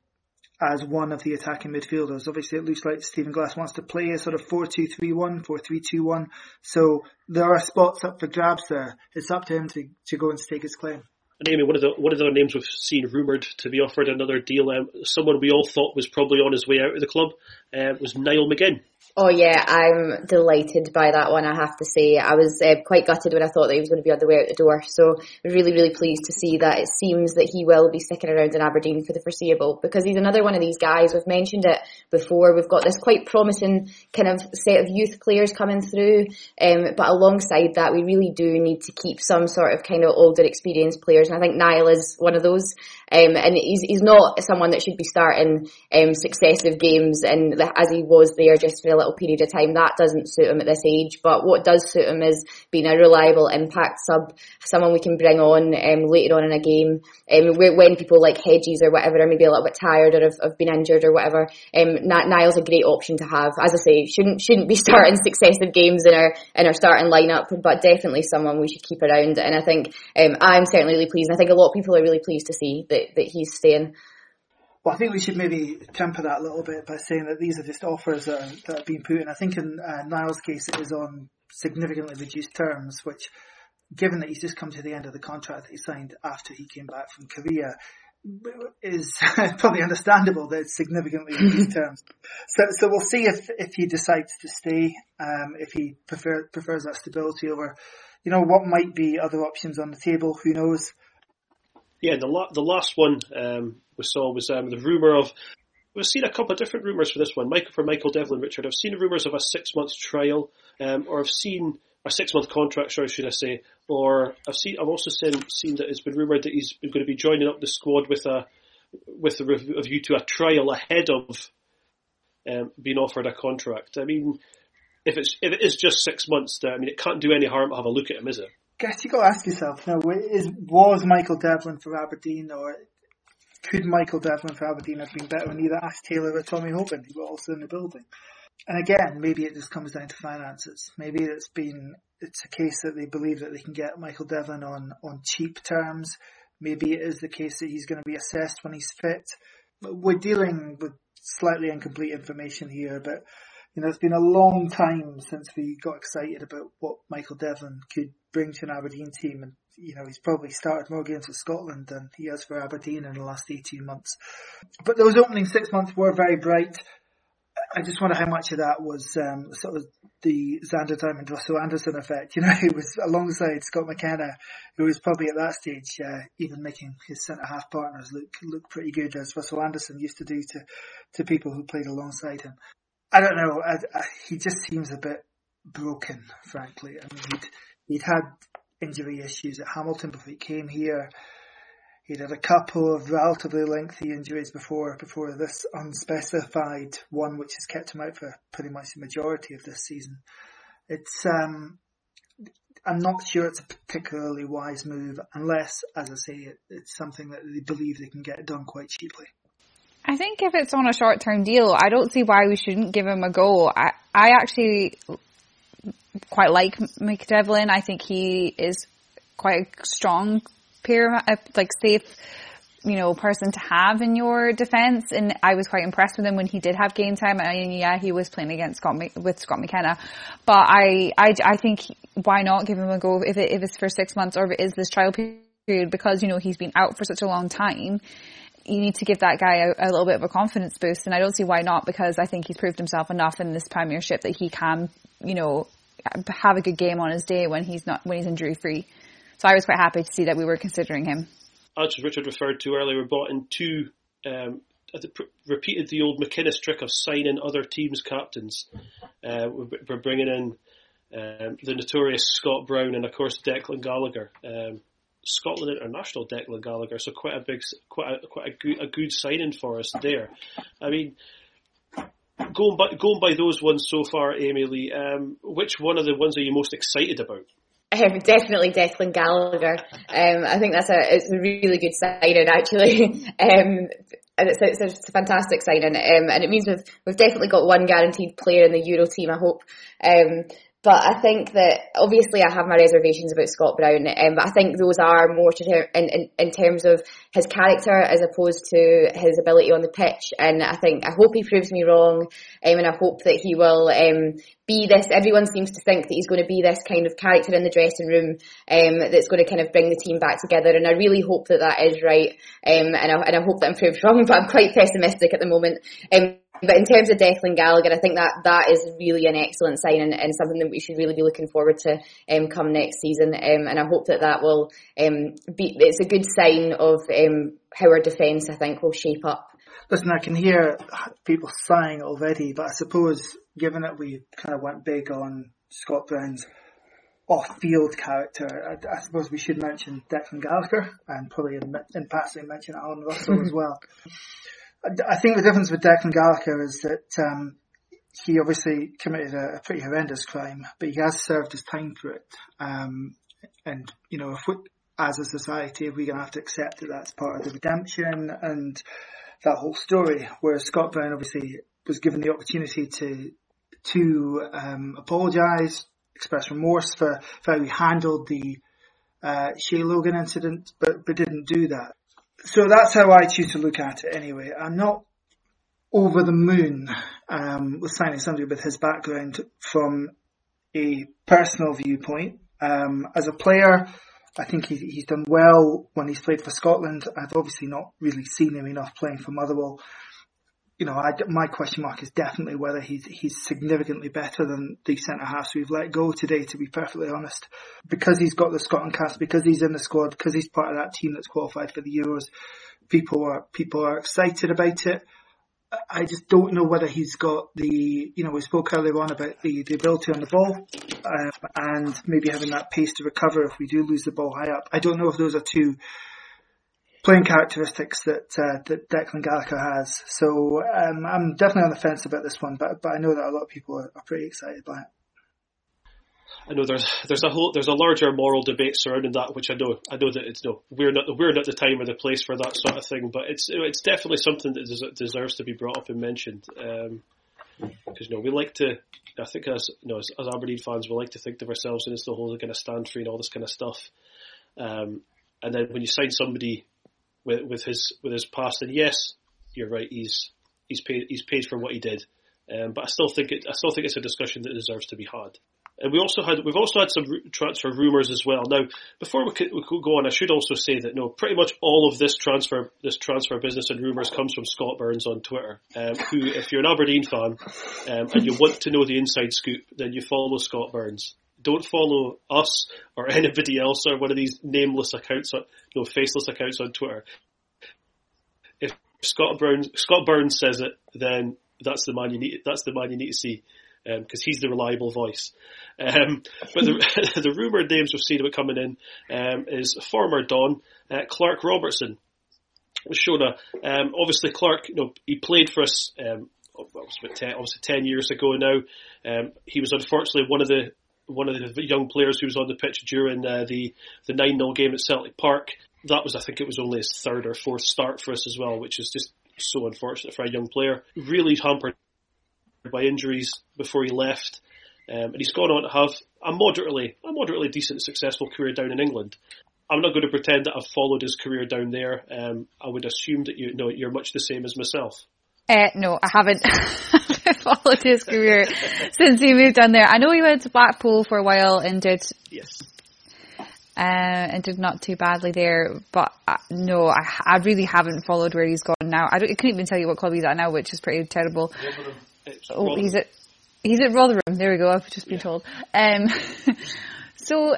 as one of the attacking midfielders. Obviously, it looks like Stephen Glass wants to play a sort of 4-2-3-1, 4-3-2-1. So there are spots up for grabs there. It's up to him to, to go and stake his claim. And one of the one of the names we've seen rumoured to be offered? Another deal, um, someone we all thought was probably on his way out of the club, uh, was Niall McGinn. Oh yeah, I'm delighted by that one. I have to say, I was uh, quite gutted when I thought that he was going to be on the way out the door. So really, really pleased to see that it seems that he will be sticking around in Aberdeen for the foreseeable because he's another one of these guys. We've mentioned it before. We've got this quite promising kind of set of youth players coming through, um, but alongside that, we really do need to keep some sort of kind of older, experienced players, and I think Niall is one of those. Um, and he's, he's not someone that should be starting um, successive games and as he was there just for a little period of time. That doesn't suit him at this age. But what does suit him is being a reliable impact sub, someone we can bring on um, later on in a game um, when people like Hedges or whatever are maybe a little bit tired or have, have been injured or whatever. Um, Niall's a great option to have. As I say, shouldn't shouldn't be starting successive games in our in our starting lineup, but definitely someone we should keep around. And I think um, I'm certainly really pleased. And I think a lot of people are really pleased to see that that, that he's staying. Well, I think we should maybe temper that a little bit by saying that these are just offers that, are, that have been put in. I think in uh, Niall's case, it is on significantly reduced terms, which, given that he's just come to the end of the contract that he signed after he came back from Korea, is probably understandable that it's significantly reduced terms. So, so we'll see if, if he decides to stay, um, if he prefer, prefers that stability over, you know, what might be other options on the table. Who knows? Yeah, the la- the last one um, we saw was um, the rumor of. We've seen a couple of different rumours for this one. Michael for Michael Devlin, Richard. I've seen rumours of a six month trial, um, or I've seen a six month contract, sorry, should I say? Or I've seen, I've also seen seen that it's been rumoured that he's going to be joining up the squad with a with a review to a trial ahead of um, being offered a contract. I mean, if it's if it is just six months, I mean, it can't do any harm to have a look at him, is it? Guess you got to ask yourself now: is was Michael Devlin for Aberdeen, or could Michael Devlin for Aberdeen have been better than either Ash Taylor or Tommy Hoban, who were also in the building? And again, maybe it just comes down to finances. Maybe it's been it's a case that they believe that they can get Michael Devlin on on cheap terms. Maybe it is the case that he's going to be assessed when he's fit. We're dealing with slightly incomplete information here, but you know, it's been a long time since we got excited about what Michael Devlin could bring to an Aberdeen team. And, you know, he's probably started more games for Scotland than he has for Aberdeen in the last 18 months. But those opening six months were very bright. I just wonder how much of that was um, sort of the Zander Diamond Russell Anderson effect. You know, he was alongside Scott McKenna, who was probably at that stage uh, even making his centre half partners look look pretty good, as Russell Anderson used to do to to people who played alongside him. I don't know. I, I, he just seems a bit broken, frankly. I mean, he'd, he'd had injury issues at Hamilton before he came here. He'd had a couple of relatively lengthy injuries before before this unspecified one, which has kept him out for pretty much the majority of this season. It's um, I'm not sure it's a particularly wise move, unless, as I say, it, it's something that they believe they can get done quite cheaply. I think if it's on a short term deal, I don't see why we shouldn't give him a go. I, I actually quite like Mike Devlin. I think he is quite a strong peer, uh, like safe, you know, person to have in your defence. And I was quite impressed with him when he did have game time. And yeah, he was playing against Scott with Scott McKenna. But I, I, I think why not give him a go if it, if it's for six months or if it is this trial period because you know he's been out for such a long time you need to give that guy a, a, little bit of a confidence boost. And I don't see why not because I think he's proved himself enough in this premiership that he can, you know, have a good game on his day when he's not, when he's injury free. So I was quite happy to see that we were considering him. As Richard referred to earlier, we brought in two, um, repeated the old McInnes trick of signing other teams' captains. Uh, we're bringing in um, the notorious Scott Brown and of course Declan Gallagher. Um, Scotland international Declan Gallagher, so quite a big, quite a, quite a good, a good signing for us there. I mean, going by going by those ones so far, Lee, um, which one of the ones are you most excited about? Um, definitely Declan Gallagher. Um, I think that's a it's a really good signing actually. um, and it's, it's, it's a fantastic signing, um, and it means we've we've definitely got one guaranteed player in the Euro team. I hope. Um, but I think that obviously I have my reservations about Scott Brown, um, but I think those are more to in, in, in terms of his character as opposed to his ability on the pitch. And I think I hope he proves me wrong, um, and I hope that he will um, be this. Everyone seems to think that he's going to be this kind of character in the dressing room um, that's going to kind of bring the team back together. And I really hope that that is right, um, and I, and I hope that I'm proved wrong. But I'm quite pessimistic at the moment. But in terms of Declan Gallagher, I think that that is really an excellent sign and, and something that we should really be looking forward to um, come next season. Um, and I hope that that will um, be. It's a good sign of um, how our defence, I think, will shape up. Listen, I can hear people sighing already, but I suppose given that we kind of went big on Scott Brown's off-field character, I, I, suppose we should mention Declan Gallagher and probably in, in passing mention Alan Russell as well. I think the difference with Declan Gallagher is that um, he obviously committed a, a, pretty horrendous crime, but he has served his time for it. Um, and you know, we, as a society, we're going to have to accept that that's part of the redemption and that whole story. Whereas Scott Brown obviously was given the opportunity to to um, apologise, express remorse for, for how he handled the uh, Shay Logan incident, but but didn't do that so that's how I choose to look at it anyway. I'm not over the moon um, with signing somebody with his background from a personal viewpoint. Um, as a player, I think he, he's done well when he's played for Scotland. I've obviously not really seen him enough playing for Motherwell you know, I, my question mark is definitely whether he's he's significantly better than the centre halves we've let go today. To be perfectly honest, because he's got the Scotland cast, because he's in the squad, because he's part of that team that's qualified for the Euros, people are people are excited about it. I just don't know whether he's got the, you know, we spoke earlier on about the, the ability on the ball uh, and maybe having that pace to recover if we do lose the ball high up. I don't know if those are two playing characteristics that uh, that Declan Gallagher has. So um, I'm definitely on the fence about this one, but but I know that a lot of people are, are pretty excited by it. I know there's there's a whole there's a larger moral debate surrounding that, which I know I know that it's no we're not we're not the time or the place for that sort of thing, but it's it's definitely something that deserves to be brought up and mentioned. because um, you know we like to I think as you know as, as, Aberdeen fans we like to think of ourselves and as the whole kind of stand for and all this kind of stuff. Um, and then when you sign somebody with, with his with his past. And yes, you're right. He's he's paid he's paid for what he did. Um, but I still think it I still think it's a discussion that deserves to be had. And we also had we've also had some transfer rumours as well. Now, before we could, we could go on, I should also say that no, pretty much all of this transfer this transfer business and rumours comes from Scott Burns on Twitter. Um, who, if you're an Aberdeen fan um, and you want to know the inside scoop, then you follow Scott Burns don't follow us or anybody else or one of these nameless accounts, or, no faceless accounts on Twitter. If Scott Burns, Scott Burns says it, then that's the man you need. That's the man you need to see because um, he's the reliable voice. Um, but the, the rumoured names we've seen about coming in um, is former Don uh, Clark Robertson. Shona, um, obviously Clark, you know, he played for us. Um, 10, obviously ten years ago now. Um, he was unfortunately one of the one of the young players who was on the pitch during uh, the the nine 0 game at Celtic Park. That was, I think, it was only his third or fourth start for us as well, which is just so unfortunate for a young player. Really hampered by injuries before he left, um, and he's gone on to have a moderately a moderately decent, successful career down in England. I'm not going to pretend that I've followed his career down there. Um, I would assume that you know you're much the same as myself. Uh, no, I haven't followed his career since he moved down there. I know he went to Blackpool for a while and did. Yes. Uh, and did not too badly there, but uh, no, I, I really haven't followed where he's gone now. I, I couldn't even tell you what club he's at now, which is pretty terrible. Oh, he's at he's at Rotherham. There we go. I've just been yeah. told. Um, so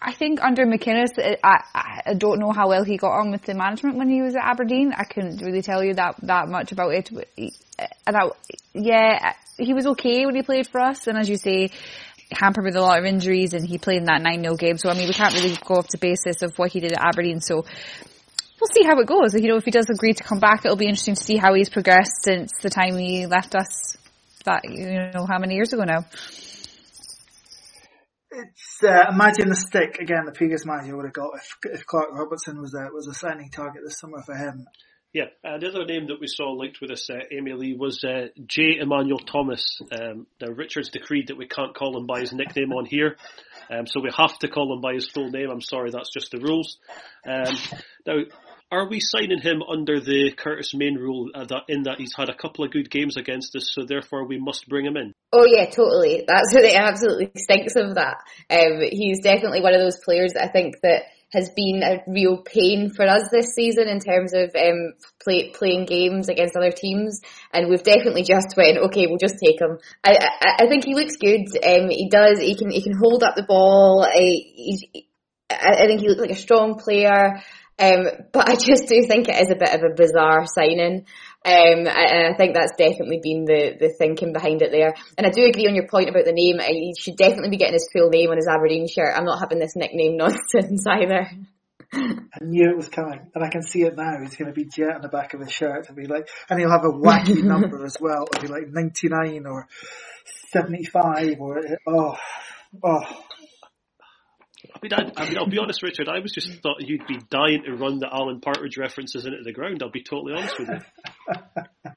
I think under McInnes, I, I don't know how well he got on with the management when he was at Aberdeen. I couldn't really tell you that, that much about it. And I, yeah, he was okay when he played for us. And as you say, hampered with a lot of injuries and he played in that 9-0 game. So I mean, we can't really go off the basis of what he did at Aberdeen. So we'll see how it goes. You know, if he does agree to come back, it'll be interesting to see how he's progressed since the time he left us that, you know, how many years ago now it's uh, imagine the stick again. The previous manager would have got if, if Clark Robertson was a was a signing target this summer for him. Yeah, uh, the other name that we saw linked with this, uh, Amy Lee, was uh, Jay Emmanuel-Thomas. Um, now, Richard's decreed that we can't call him by his nickname on here, um, so we have to call him by his full name. I'm sorry, that's just the rules. Um, now, are we signing him under the Curtis Main rule uh, that, in that he's had a couple of good games against us, so therefore we must bring him in? Oh yeah, totally. That's it absolutely stinks of that. Um, he's definitely one of those players that I think that has been a real pain for us this season in terms of um, play, playing games against other teams, and we've definitely just went, okay, we'll just take him. I, I, I think he looks good. Um, he does. He can he can hold up the ball. I, I think he looks like a strong player. Um, but I just do think it is a bit of a bizarre signing. Um, and I think that's definitely been the, the thinking behind it there. And I do agree on your point about the name. He should definitely be getting his full name on his Aberdeen shirt. I'm not having this nickname nonsense either. I knew it was coming, and I can see it now. He's going to be Jet on the back of his shirt, and be like, and he'll have a wacky number as well. It'll be like 99 or 75 or oh, oh. I mean, I, I, mean, I'll be honest, Richard. I was just thought you'd be dying to run the Alan Partridge references into the ground. I'll be totally honest with you.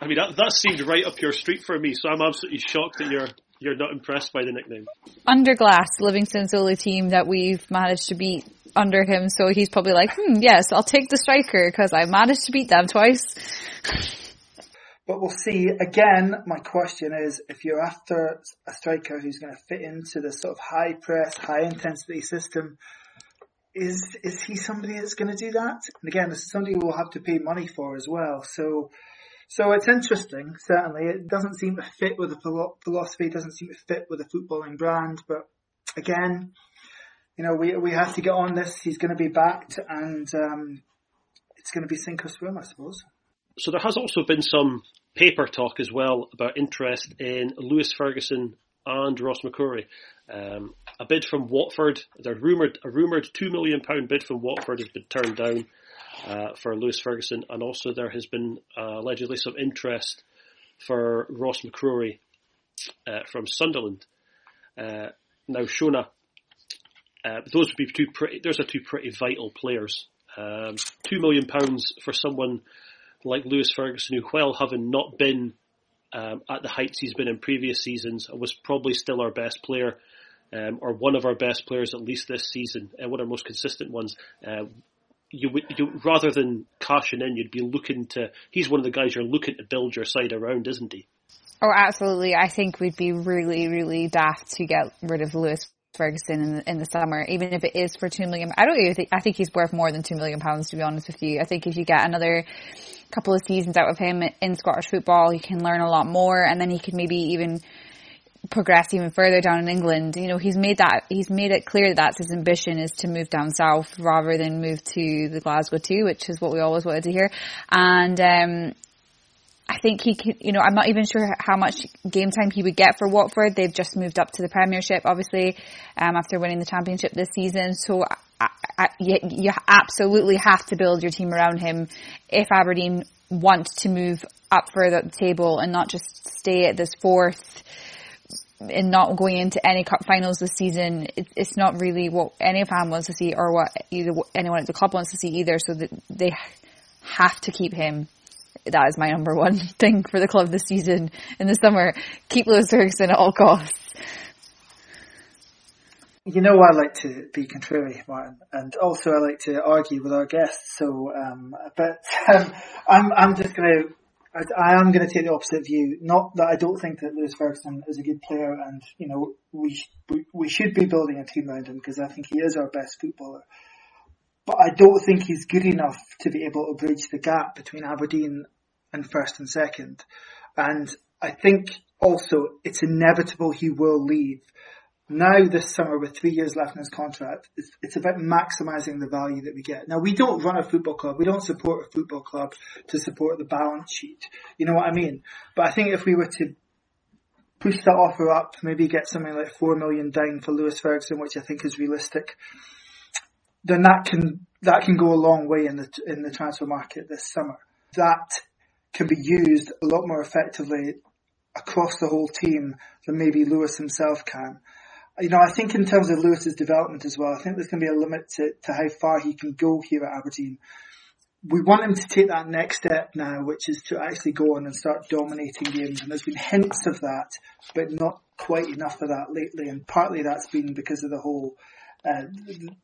I mean, that, that seemed right up your street for me, so I'm absolutely shocked that you're you're not impressed by the nickname. Under Glass, Livingston's only team that we've managed to beat under him, so he's probably like, hmm, yes, I'll take the striker because I managed to beat them twice. But we'll see. Again, my question is, if you're after a striker who's going to fit into the sort of high press, high intensity system, is is he somebody that's going to do that? And again, this is somebody we'll have to pay money for as well. So, so it's interesting. Certainly, it doesn't seem to fit with the philosophy. Doesn't seem to fit with the footballing brand. But again, you know, we we have to get on this. He's going to be backed, and um, it's going to be sink or swim, I suppose. So there has also been some paper talk as well about interest in Lewis Ferguson and Ross McCrorie. Um, a bid from Watford, the rumored a rumored two million pound bid from Watford has been turned down uh, for Lewis Ferguson, and also there has been uh, allegedly some interest for Ross McCrorie uh, from Sunderland. Uh, now, Shona, uh, those would be two pretty. Those are two pretty vital players. Um, two million pounds for someone like Lewis Ferguson, who, while having not been um, at the heights he's been in previous seasons, was probably still our best player, um, or one of our best players at least this season, and one of our most consistent ones. Uh, you would, you, rather than cashing in, you'd be looking to. He's one of the guys you're looking to build your side around, isn't he? Oh, absolutely. I think we'd be really, really daft to get rid of Lewis Ferguson in the, in the summer, even if it is for two million. I don't even think, I think he's worth more than two million pounds, to be honest with you. I think if you get another couple of seasons out of him in Scottish football, he can learn a lot more and then he could maybe even progress even further down in England. You know, he's made that, he's made it clear that that's his ambition is to move down south rather than move to the Glasgow 2, which is what we always wanted to hear. And, um, I think he could, you know, I'm not even sure how much game time he would get for Watford. They've just moved up to the Premiership, obviously, um, after winning the Championship this season. So you, you absolutely have to build your team around him if Aberdeen want to move up further up the table and not just stay at this fourth and not going into any cup finals this season. It, it's not really what any fan wants to see or what either anyone at the club wants to see either. So that they have to keep him that is my number one thing for the club this season in the summer. Keep Lewis Ferguson at all costs. You know I like to be contrary, Martin, and also I like to argue with our guests. So, um, but um, I'm I'm just going to I, am going to take the opposite view. Not that I don't think that Lewis Ferguson is a good player, and you know we we, we should be building a team around him because I think he is our best footballer but I don't think he's good enough to be able to bridge the gap between Aberdeen and first and second. And I think also it's inevitable he will leave. Now this summer with three years left in his contract, it's, it's about maximising the value that we get. Now we don't run a football club. We don't support a football club to support the balance sheet. You know what I mean? But I think if we were to push that offer up, maybe get something like four million down for Lewis Ferguson, which I think is realistic, then that can that can go a long way in the in the transfer market this summer. That can be used a lot more effectively across the whole team than maybe Lewis himself can. You know, I think in terms of Lewis's development as well, I think there's going to be a limit to, to how far he can go here at Aberdeen. we want him to take that next step now, which is to actually go on and start dominating games. And there's been hints of that, but not quite enough of that lately. And partly that's been because of the whole, uh,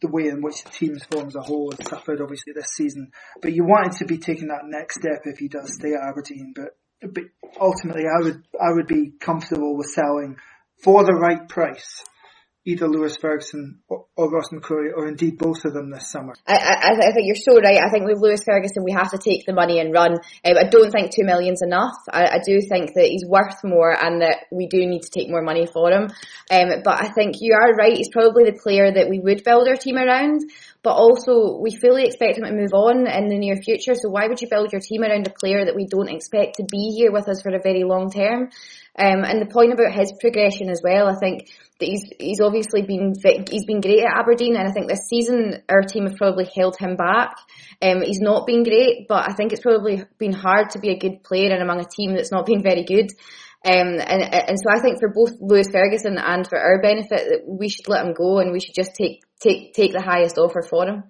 the way in which the team's form as a whole has suffered obviously this season. But you want him to be taking that next step if he does stay at Aberdeen. But, but ultimately I would, I would be comfortable with selling for the right price either Lewis Ferguson or, or, Ross McCrorie, or indeed both of them this summer. I, I, I, think you're so right. I think with Lewis Ferguson, we have to take the money and run. Um, I don't think two million's enough. I, I, do think that he's worth more and that we do need to take more money for him. Um, but I think you are right. He's probably the player that we would build our team around. But also, we fully expect him to move on in the near future. So why would you build your team around a player that we don't expect to be here with us for a very long term? Um, and the point about his progression as well, I think that he's he's obviously been he's been great at Aberdeen, and I think this season our team have probably held him back. Um, he's not been great, but I think it's probably been hard to be a good player and among a team that's not been very good. Um, and and so I think for both Lewis Ferguson and for our benefit, that we should let him go and we should just take take take the highest offer for him.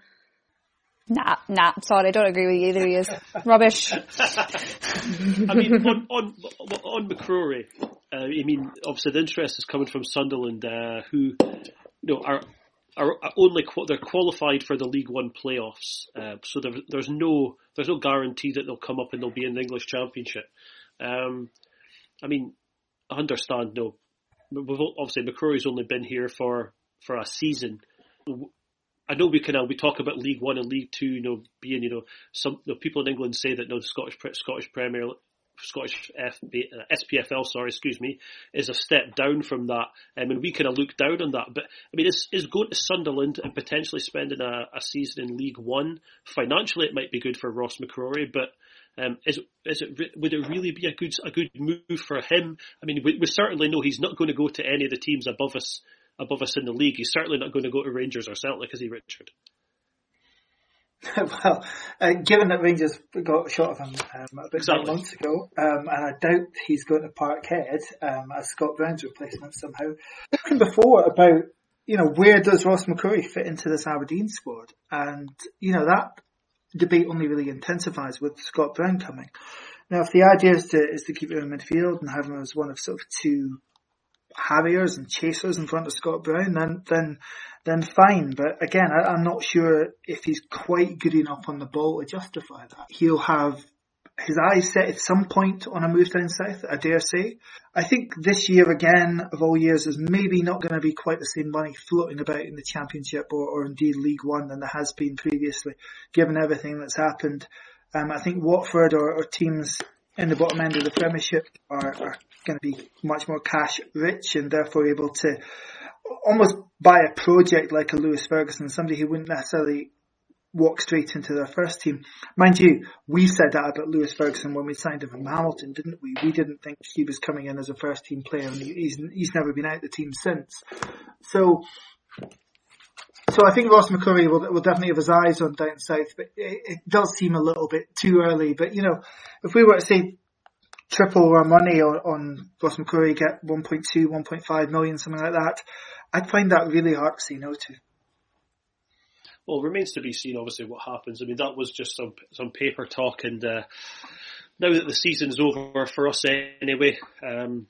Nah, nah, sorry, I don't agree with you either he is. Rubbish. I mean, on, on, on McCrorie, uh, I mean, obviously the interest is coming from Sunderland, uh, who, you know, are, are only, they're qualified for the League One playoffs. Uh, so there, there's no, there's no guarantee that they'll come up and they'll be in the English Championship. Um, I mean, I understand, no, obviously McCrorie's only been here for, for a season I know we can uh, we talk about League One and League Two, you know, being you know some you know, people in England say that you know, Scottish Scottish Premier Scottish FB, uh, SPFL, sorry, excuse me, is a step down from that. I mean, we kind of look down on that. But I mean, is is going to Sunderland and potentially spending a, a season in League One financially, it might be good for Ross McCrorie, but. Um, is is it would it really be a good a good move for him? I mean, we, we certainly know he's not going to go to any of the teams above us above us in the league. He's certainly not going to go to Rangers or Celtic, is he, Richard? well, uh, given that Rangers got shot of him um, about exactly. months ago, um, and I doubt he's going to Parkhead um, as Scott Brown's replacement somehow. Talking before about you know where does Ross McCrorie fit into this Aberdeen squad, and you know that debate only really intensifies with Scott Brown coming. Now, if the idea is to is to keep him in midfield and have him as one of sort of two harriers and chasers in front of Scott Brown, then then then fine. But again, I, am not sure if he's quite good enough on the ball to justify that. He'll have his eyes set at some point on a move down south, I dare say. I think this year again, of all years, is maybe not going to be quite the same money floating about in the championship or, or indeed League One than there has been previously, given everything that's happened. Um, I think Watford or, or teams in the bottom end of the Premiership are, are going to be much more cash rich and therefore able to almost buy a project like a Lewis Ferguson, somebody who wouldn't necessarily walk straight into their first team. Mind you, we said that about Lewis Ferguson when we signed him from Hamilton, didn't we? We didn't think he was coming in as a first team player and he's, he's never been out the team since. So, so I think Ross McCrorie will, will definitely have his eyes on down south, but it, it does seem a little bit too early. But you know, if we were to say triple our money on, on Ross McCrorie, get 1.2, 1.5 million, something like that, I'd find that really hard to say no to. Well, remains to be seen, obviously, what happens. I mean, that was just some some paper talk, and uh, now that the season's over for us anyway, um,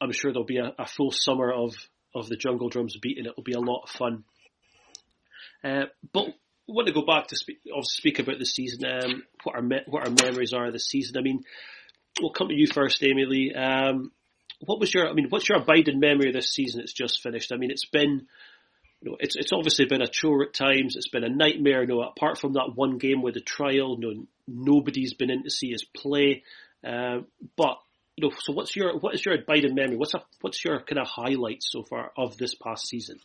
I'm sure there'll be a, a, full summer of, of the Jungle Drums beating. It'll be a lot of fun. Uh, but I want to go back to speak, speak about the season, um, what our me- what our memories are of the season. I mean, we'll come to you first, Lee. Um, what was your, I mean, what's your abiding memory of this season that's just finished? I mean, it's been, you know, it's it's obviously been a chore at times. It's been a nightmare. You know, apart from that one game with the trial, you know, nobody's been in to see us play. Uh, but you know, so what's your what is your abiding memory? What's a, what's your kind of highlight so far of this past season?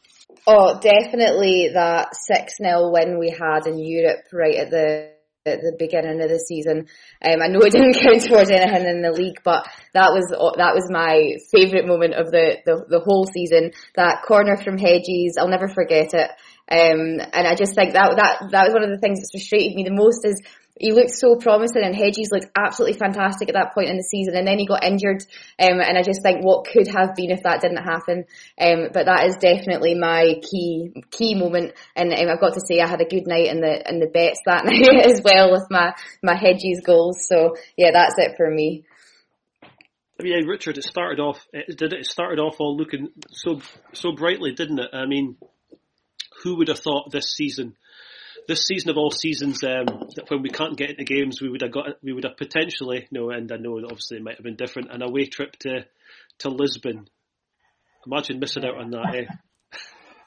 Oh, definitely that six 0 win we had in Europe right at the at the beginning of the season. Um, I know it didn't count towards anything in the league, but that was that was my favourite moment of the, the, the whole season. That corner from Hedges, I'll never forget it. Um, and I just think that that that was one of the things that frustrated me the most is he looked so promising and Hedges looked absolutely fantastic at that point in the season and then he got injured um, and I just think what could have been if that didn't happen um, but that is definitely my key key moment and um, I've got to say I had a good night in the in the bets that night as well with my my Hedges goals so yeah that's it for me. I mean, Richard, it started off. It did it started off all looking so so brightly, didn't it? I mean, who would have thought this season this season of all seasons, um, when we can't get into games, we would have got, we would have potentially, know, and I know obviously it might have been different, an away trip to, to Lisbon. Imagine missing out on that, eh?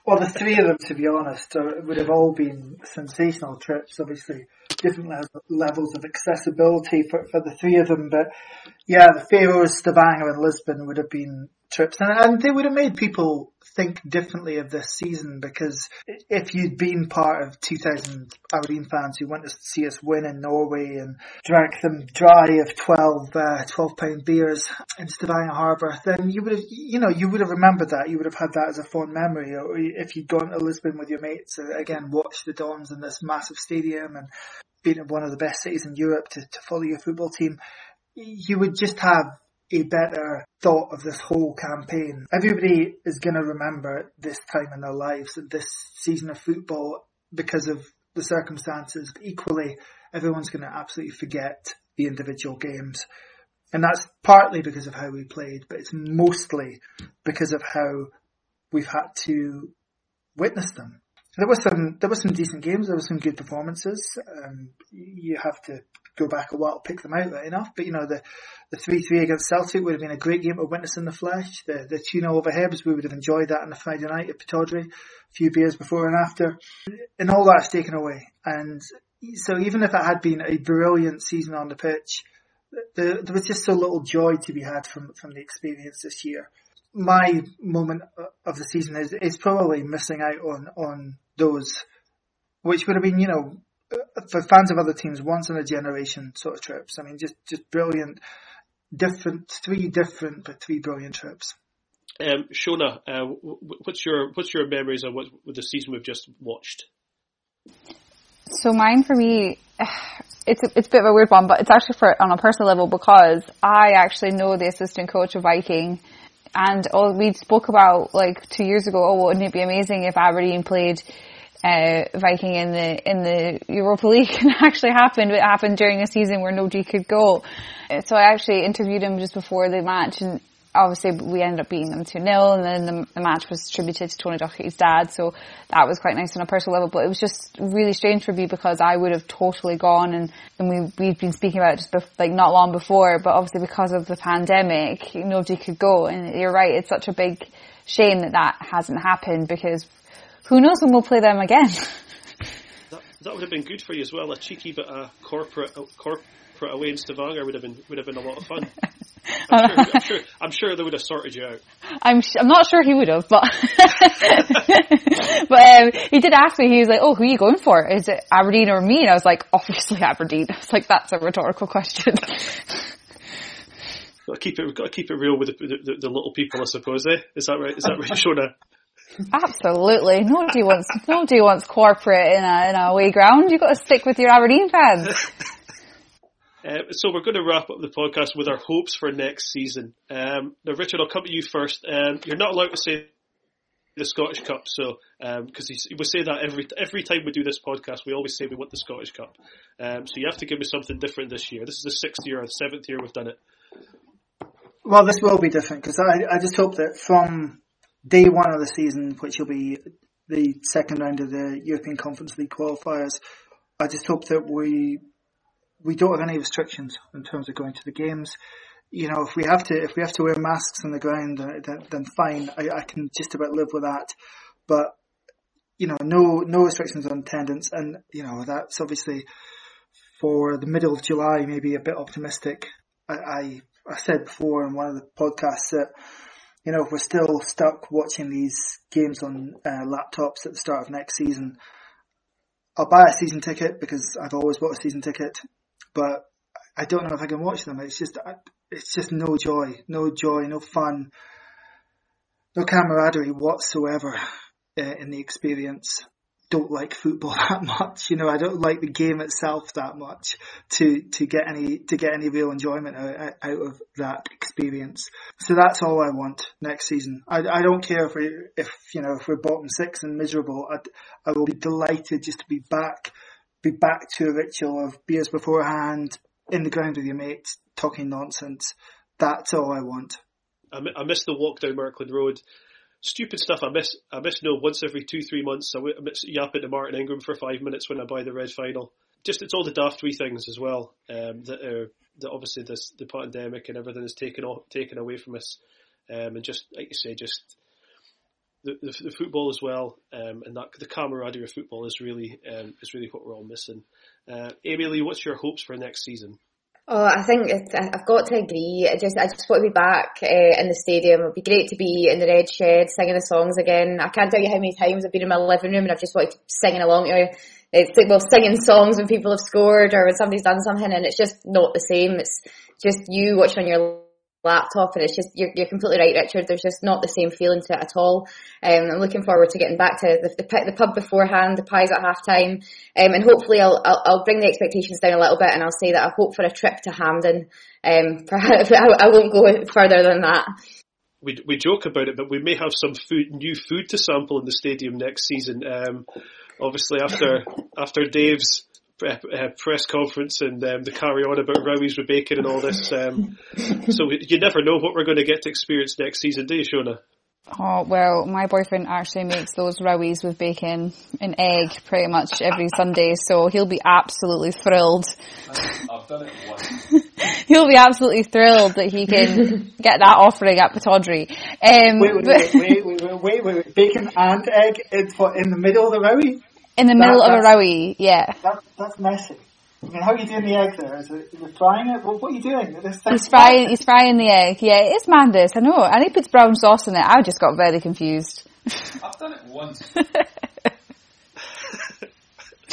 Well, the three of them, to be honest, would have all been sensational trips. Obviously, different levels of accessibility for, for the three of them. But yeah, the Faroes, Stavanger, and Lisbon would have been trips, and, and they would have made people think differently of this season because if you'd been part of 2000 Aberdeen fans who went to see us win in Norway and drank them dry of 12, uh, 12 pound beers in Stavanger Harbour, then you would have, you know, you would have remembered that. You would have had that as a fond memory. Or if you'd gone to Lisbon with your mates, uh, again, watched the Dons in this massive stadium and been in one of the best cities in Europe to, to follow your football team, you would just have a better thought of this whole campaign. Everybody is going to remember this time in their lives, this season of football, because of the circumstances. But equally, everyone's going to absolutely forget the individual games. And that's partly because of how we played, but it's mostly because of how we've had to witness them. There was some there were some decent games. There were some good performances. Um, you have to go back a while to pick them out, right enough. But you know the the three three against Celtic would have been a great game to witness in the flesh. The the two 0 over Hibs, we would have enjoyed that on a Friday night at Pittodrie, a few beers before and after, and all that's taken away. And so even if it had been a brilliant season on the pitch, there, there was just so little joy to be had from from the experience this year my moment of the season is is probably missing out on on those, which would have been, you know, for fans of other teams, once in a generation sort of trips. I mean, just, just brilliant, different, three different, but three brilliant trips. Um, Shona, uh, what's your what's your memories of what with the season we've just watched? So mine for me, it's a, it's a bit of a weird one, but it's actually for on a personal level because I actually know the assistant coach of Viking and all we spoke about like two years ago, oh, wouldn't it be amazing if Aberdeen played uh, Viking in the in the Europa League and it actually happened. It happened during a season where nobody could go. So I actually interviewed him just before the match and obviously we ended up beating them 2-0 and then the, the, match was attributed to Tony Docherty's dad so that was quite nice on a personal level. But it was just really strange for me because I would have totally gone and, and we, we've been speaking about it just bef- like not long before but obviously because of the pandemic nobody could go. And you're right it's such a big shame that that hasn't happened because who knows when we'll play them again. That, would have been good for you as well a cheeky but a corporate, uh, a away in Stavanger would have been would have been a lot of fun. I'm sure, I'm sure, I'm sure they would have sorted you out. I'm I'm not sure he would have, but but um, he did ask me. He was like, "Oh, who are you going for? Is it Aberdeen or me?" And I was like, "Obviously Aberdeen." I was like, "That's a rhetorical question." got to keep it. Got to keep it real with the, the, the little people, I suppose. Eh? Is that right? Is that right, Shona? Absolutely. Nobody wants nobody wants corporate in a in a away ground. You've got to stick with your Aberdeen fans. Uh, so we're going to wrap up the podcast with our hopes for next season. Um, now, Richard, I'll come to you first. Um, you're not allowed to say the Scottish Cup, so because um, we say that every every time we do this podcast, we always say we want the Scottish Cup. Um, so you have to give me something different this year. This is the sixth year or the seventh year we've done it. Well, this will be different because I, I just hope that from day one of the season, which will be the second round of the European Conference League qualifiers, I just hope that we we don't have any restrictions in terms of going to the games. You know, if we have to, if we have to wear masks on the ground, then, then fine. I, I can just about live with that. But you know, no no restrictions on attendance, and you know that's obviously for the middle of July, maybe a bit optimistic. I, I, I said before in one of the podcasts that you know if we're still stuck watching these games on uh, laptops at the start of next season, I'll buy a season ticket because I've always bought a season ticket but I don't know if I can watch them. It's just, it's just no joy, no joy, no fun, no camaraderie whatsoever uh, in the experience. don't like football that much. You know, I don't like the game itself that much to to get any to get any real enjoyment out, out of that experience. So that's all I want next season. I, I don't care if we if you know if we're bottom six and miserable. I I will be delighted just to be back be back to a ritual of beers beforehand in the ground with your mates talking nonsense. That's all I want. I, miss the walk down Merkland Road stupid stuff I miss. I miss know once every two three months. I miss yapping to Martin Ingram for five minutes when I buy the red final. Just it's all the daft wee things as well um, that are that obviously this the pandemic and everything is taken off, taken away from us. Um, and just like you say, just the, the, football as well, um, and that the camaraderie of football is really um, is really what we're all missing. Uh, Amy Lee, what's your hopes for next season? Oh, I think I've got to agree. I just, I just want to be back uh, in the stadium. It'd be great to be in the red shed singing the songs again. I can't tell you how many times I've been in my living room and I've just wanted to singing along to it's like, well, singing songs when people have scored or when somebody's done something and it's just not the same. It's just you watching on your laptop and it's just you're, you're completely right Richard there's just not the same feeling to it at all. Um, I'm looking forward to getting back to the, the, the pub beforehand the pies at half time um, and hopefully I'll, I'll, I'll bring the expectations down a little bit and I'll say that I hope for a trip to Hampden. Um, perhaps I, I won't go further than that. We, we joke about it, but we may have some food, new food to sample in the stadium next season. Um, obviously, after after Dave's uh, press conference and um, the carry on about Rowies with bacon and all this. Um, so you never know what we're going to get to experience next season, do you, Shona? Oh, well, my boyfriend actually makes those rowies with bacon and egg pretty much every Sunday, so he'll be absolutely thrilled. I've done it once. he'll be absolutely thrilled that he can get that offering at Pittodrie. Um, wait, wait, wait, wait, wait, wait, wait, wait, bacon and egg in, in the middle of the rowie? In the middle that, of a rowie, yeah. That, that's messy. I mean, how are you doing the egg there? Is it, is it frying it? What, what are you doing? He's frying, he's frying the egg. Yeah, it's madness, I know. And he puts brown sauce in it. I just got very confused. I've done it once.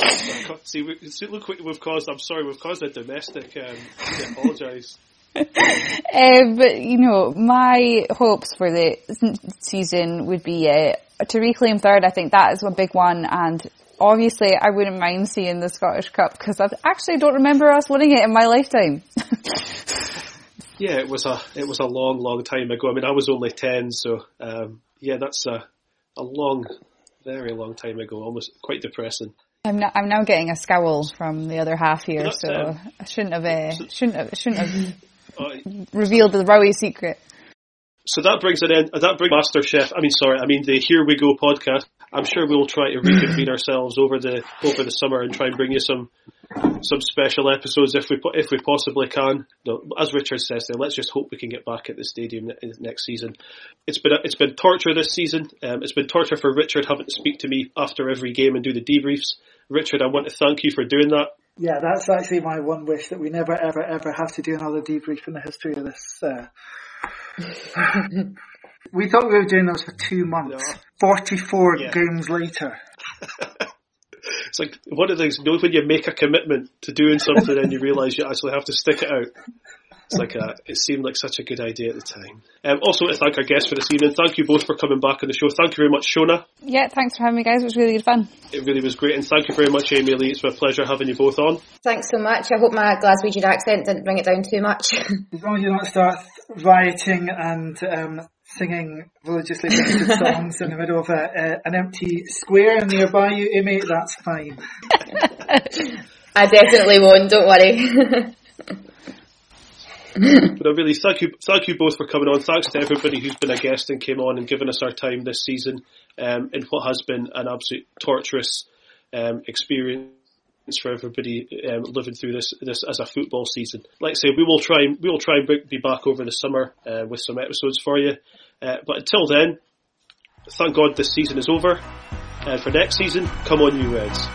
see, we, see, look what we've caused. I'm sorry, we've caused a domestic. Um, I apologise. uh, but you know, my hopes for the season would be uh, to reclaim third. I think that is a big one, and obviously I wouldn't mind seeing the Scottish Cup because I actually don't remember us winning it in my lifetime. yeah, it was a it was a long, long time ago. I mean, I was only ten, so um, yeah, that's a a long, very long time ago. Almost quite depressing. I'm now, I'm now getting a scowl from the other half here, so um, I shouldn't have uh, shouldn't have shouldn't have revealed the Rowie secret. So that brings an end. That brings Master Chef. I mean, sorry, I mean the Here We Go podcast. I'm sure we'll try to reconvene ourselves over the over the summer and try and bring you some some special episodes if we if we possibly can. No, as Richard says, then let's just hope we can get back at the stadium next season. It's been it's been torture this season. Um, it's been torture for Richard having to speak to me after every game and do the debriefs. Richard, I want to thank you for doing that. Yeah, that's actually my one wish that we never, ever, ever have to do another debrief in the history of this uh, we thought we were doing those for two months. No. 44 yeah. games later. it's like one of those, things, you know, when you make a commitment to doing something and you realise you actually have to stick it out. It's like a, it seemed like such a good idea at the time. Um, also, to thank our guests for this evening. Thank you both for coming back on the show. Thank you very much, Shona. Yeah, thanks for having me, guys. It was really good fun. It really was great, and thank you very much, Amy Lee. It's been a pleasure having you both on. Thanks so much. I hope my Glaswegian accent didn't bring it down too much. as long as you don't start rioting and um, singing religiously songs in the middle of a, a, an empty square nearby you, Amy, that's fine. I definitely won't. Don't worry. but I really thank you, thank you both for coming on. Thanks to everybody who's been a guest and came on and given us our time this season um, in what has been an absolute torturous um, experience for everybody um, living through this this as a football season. Like I say, we will try and we will try and be back over the summer uh, with some episodes for you. Uh, but until then, thank God this season is over. And for next season, come on, you Reds.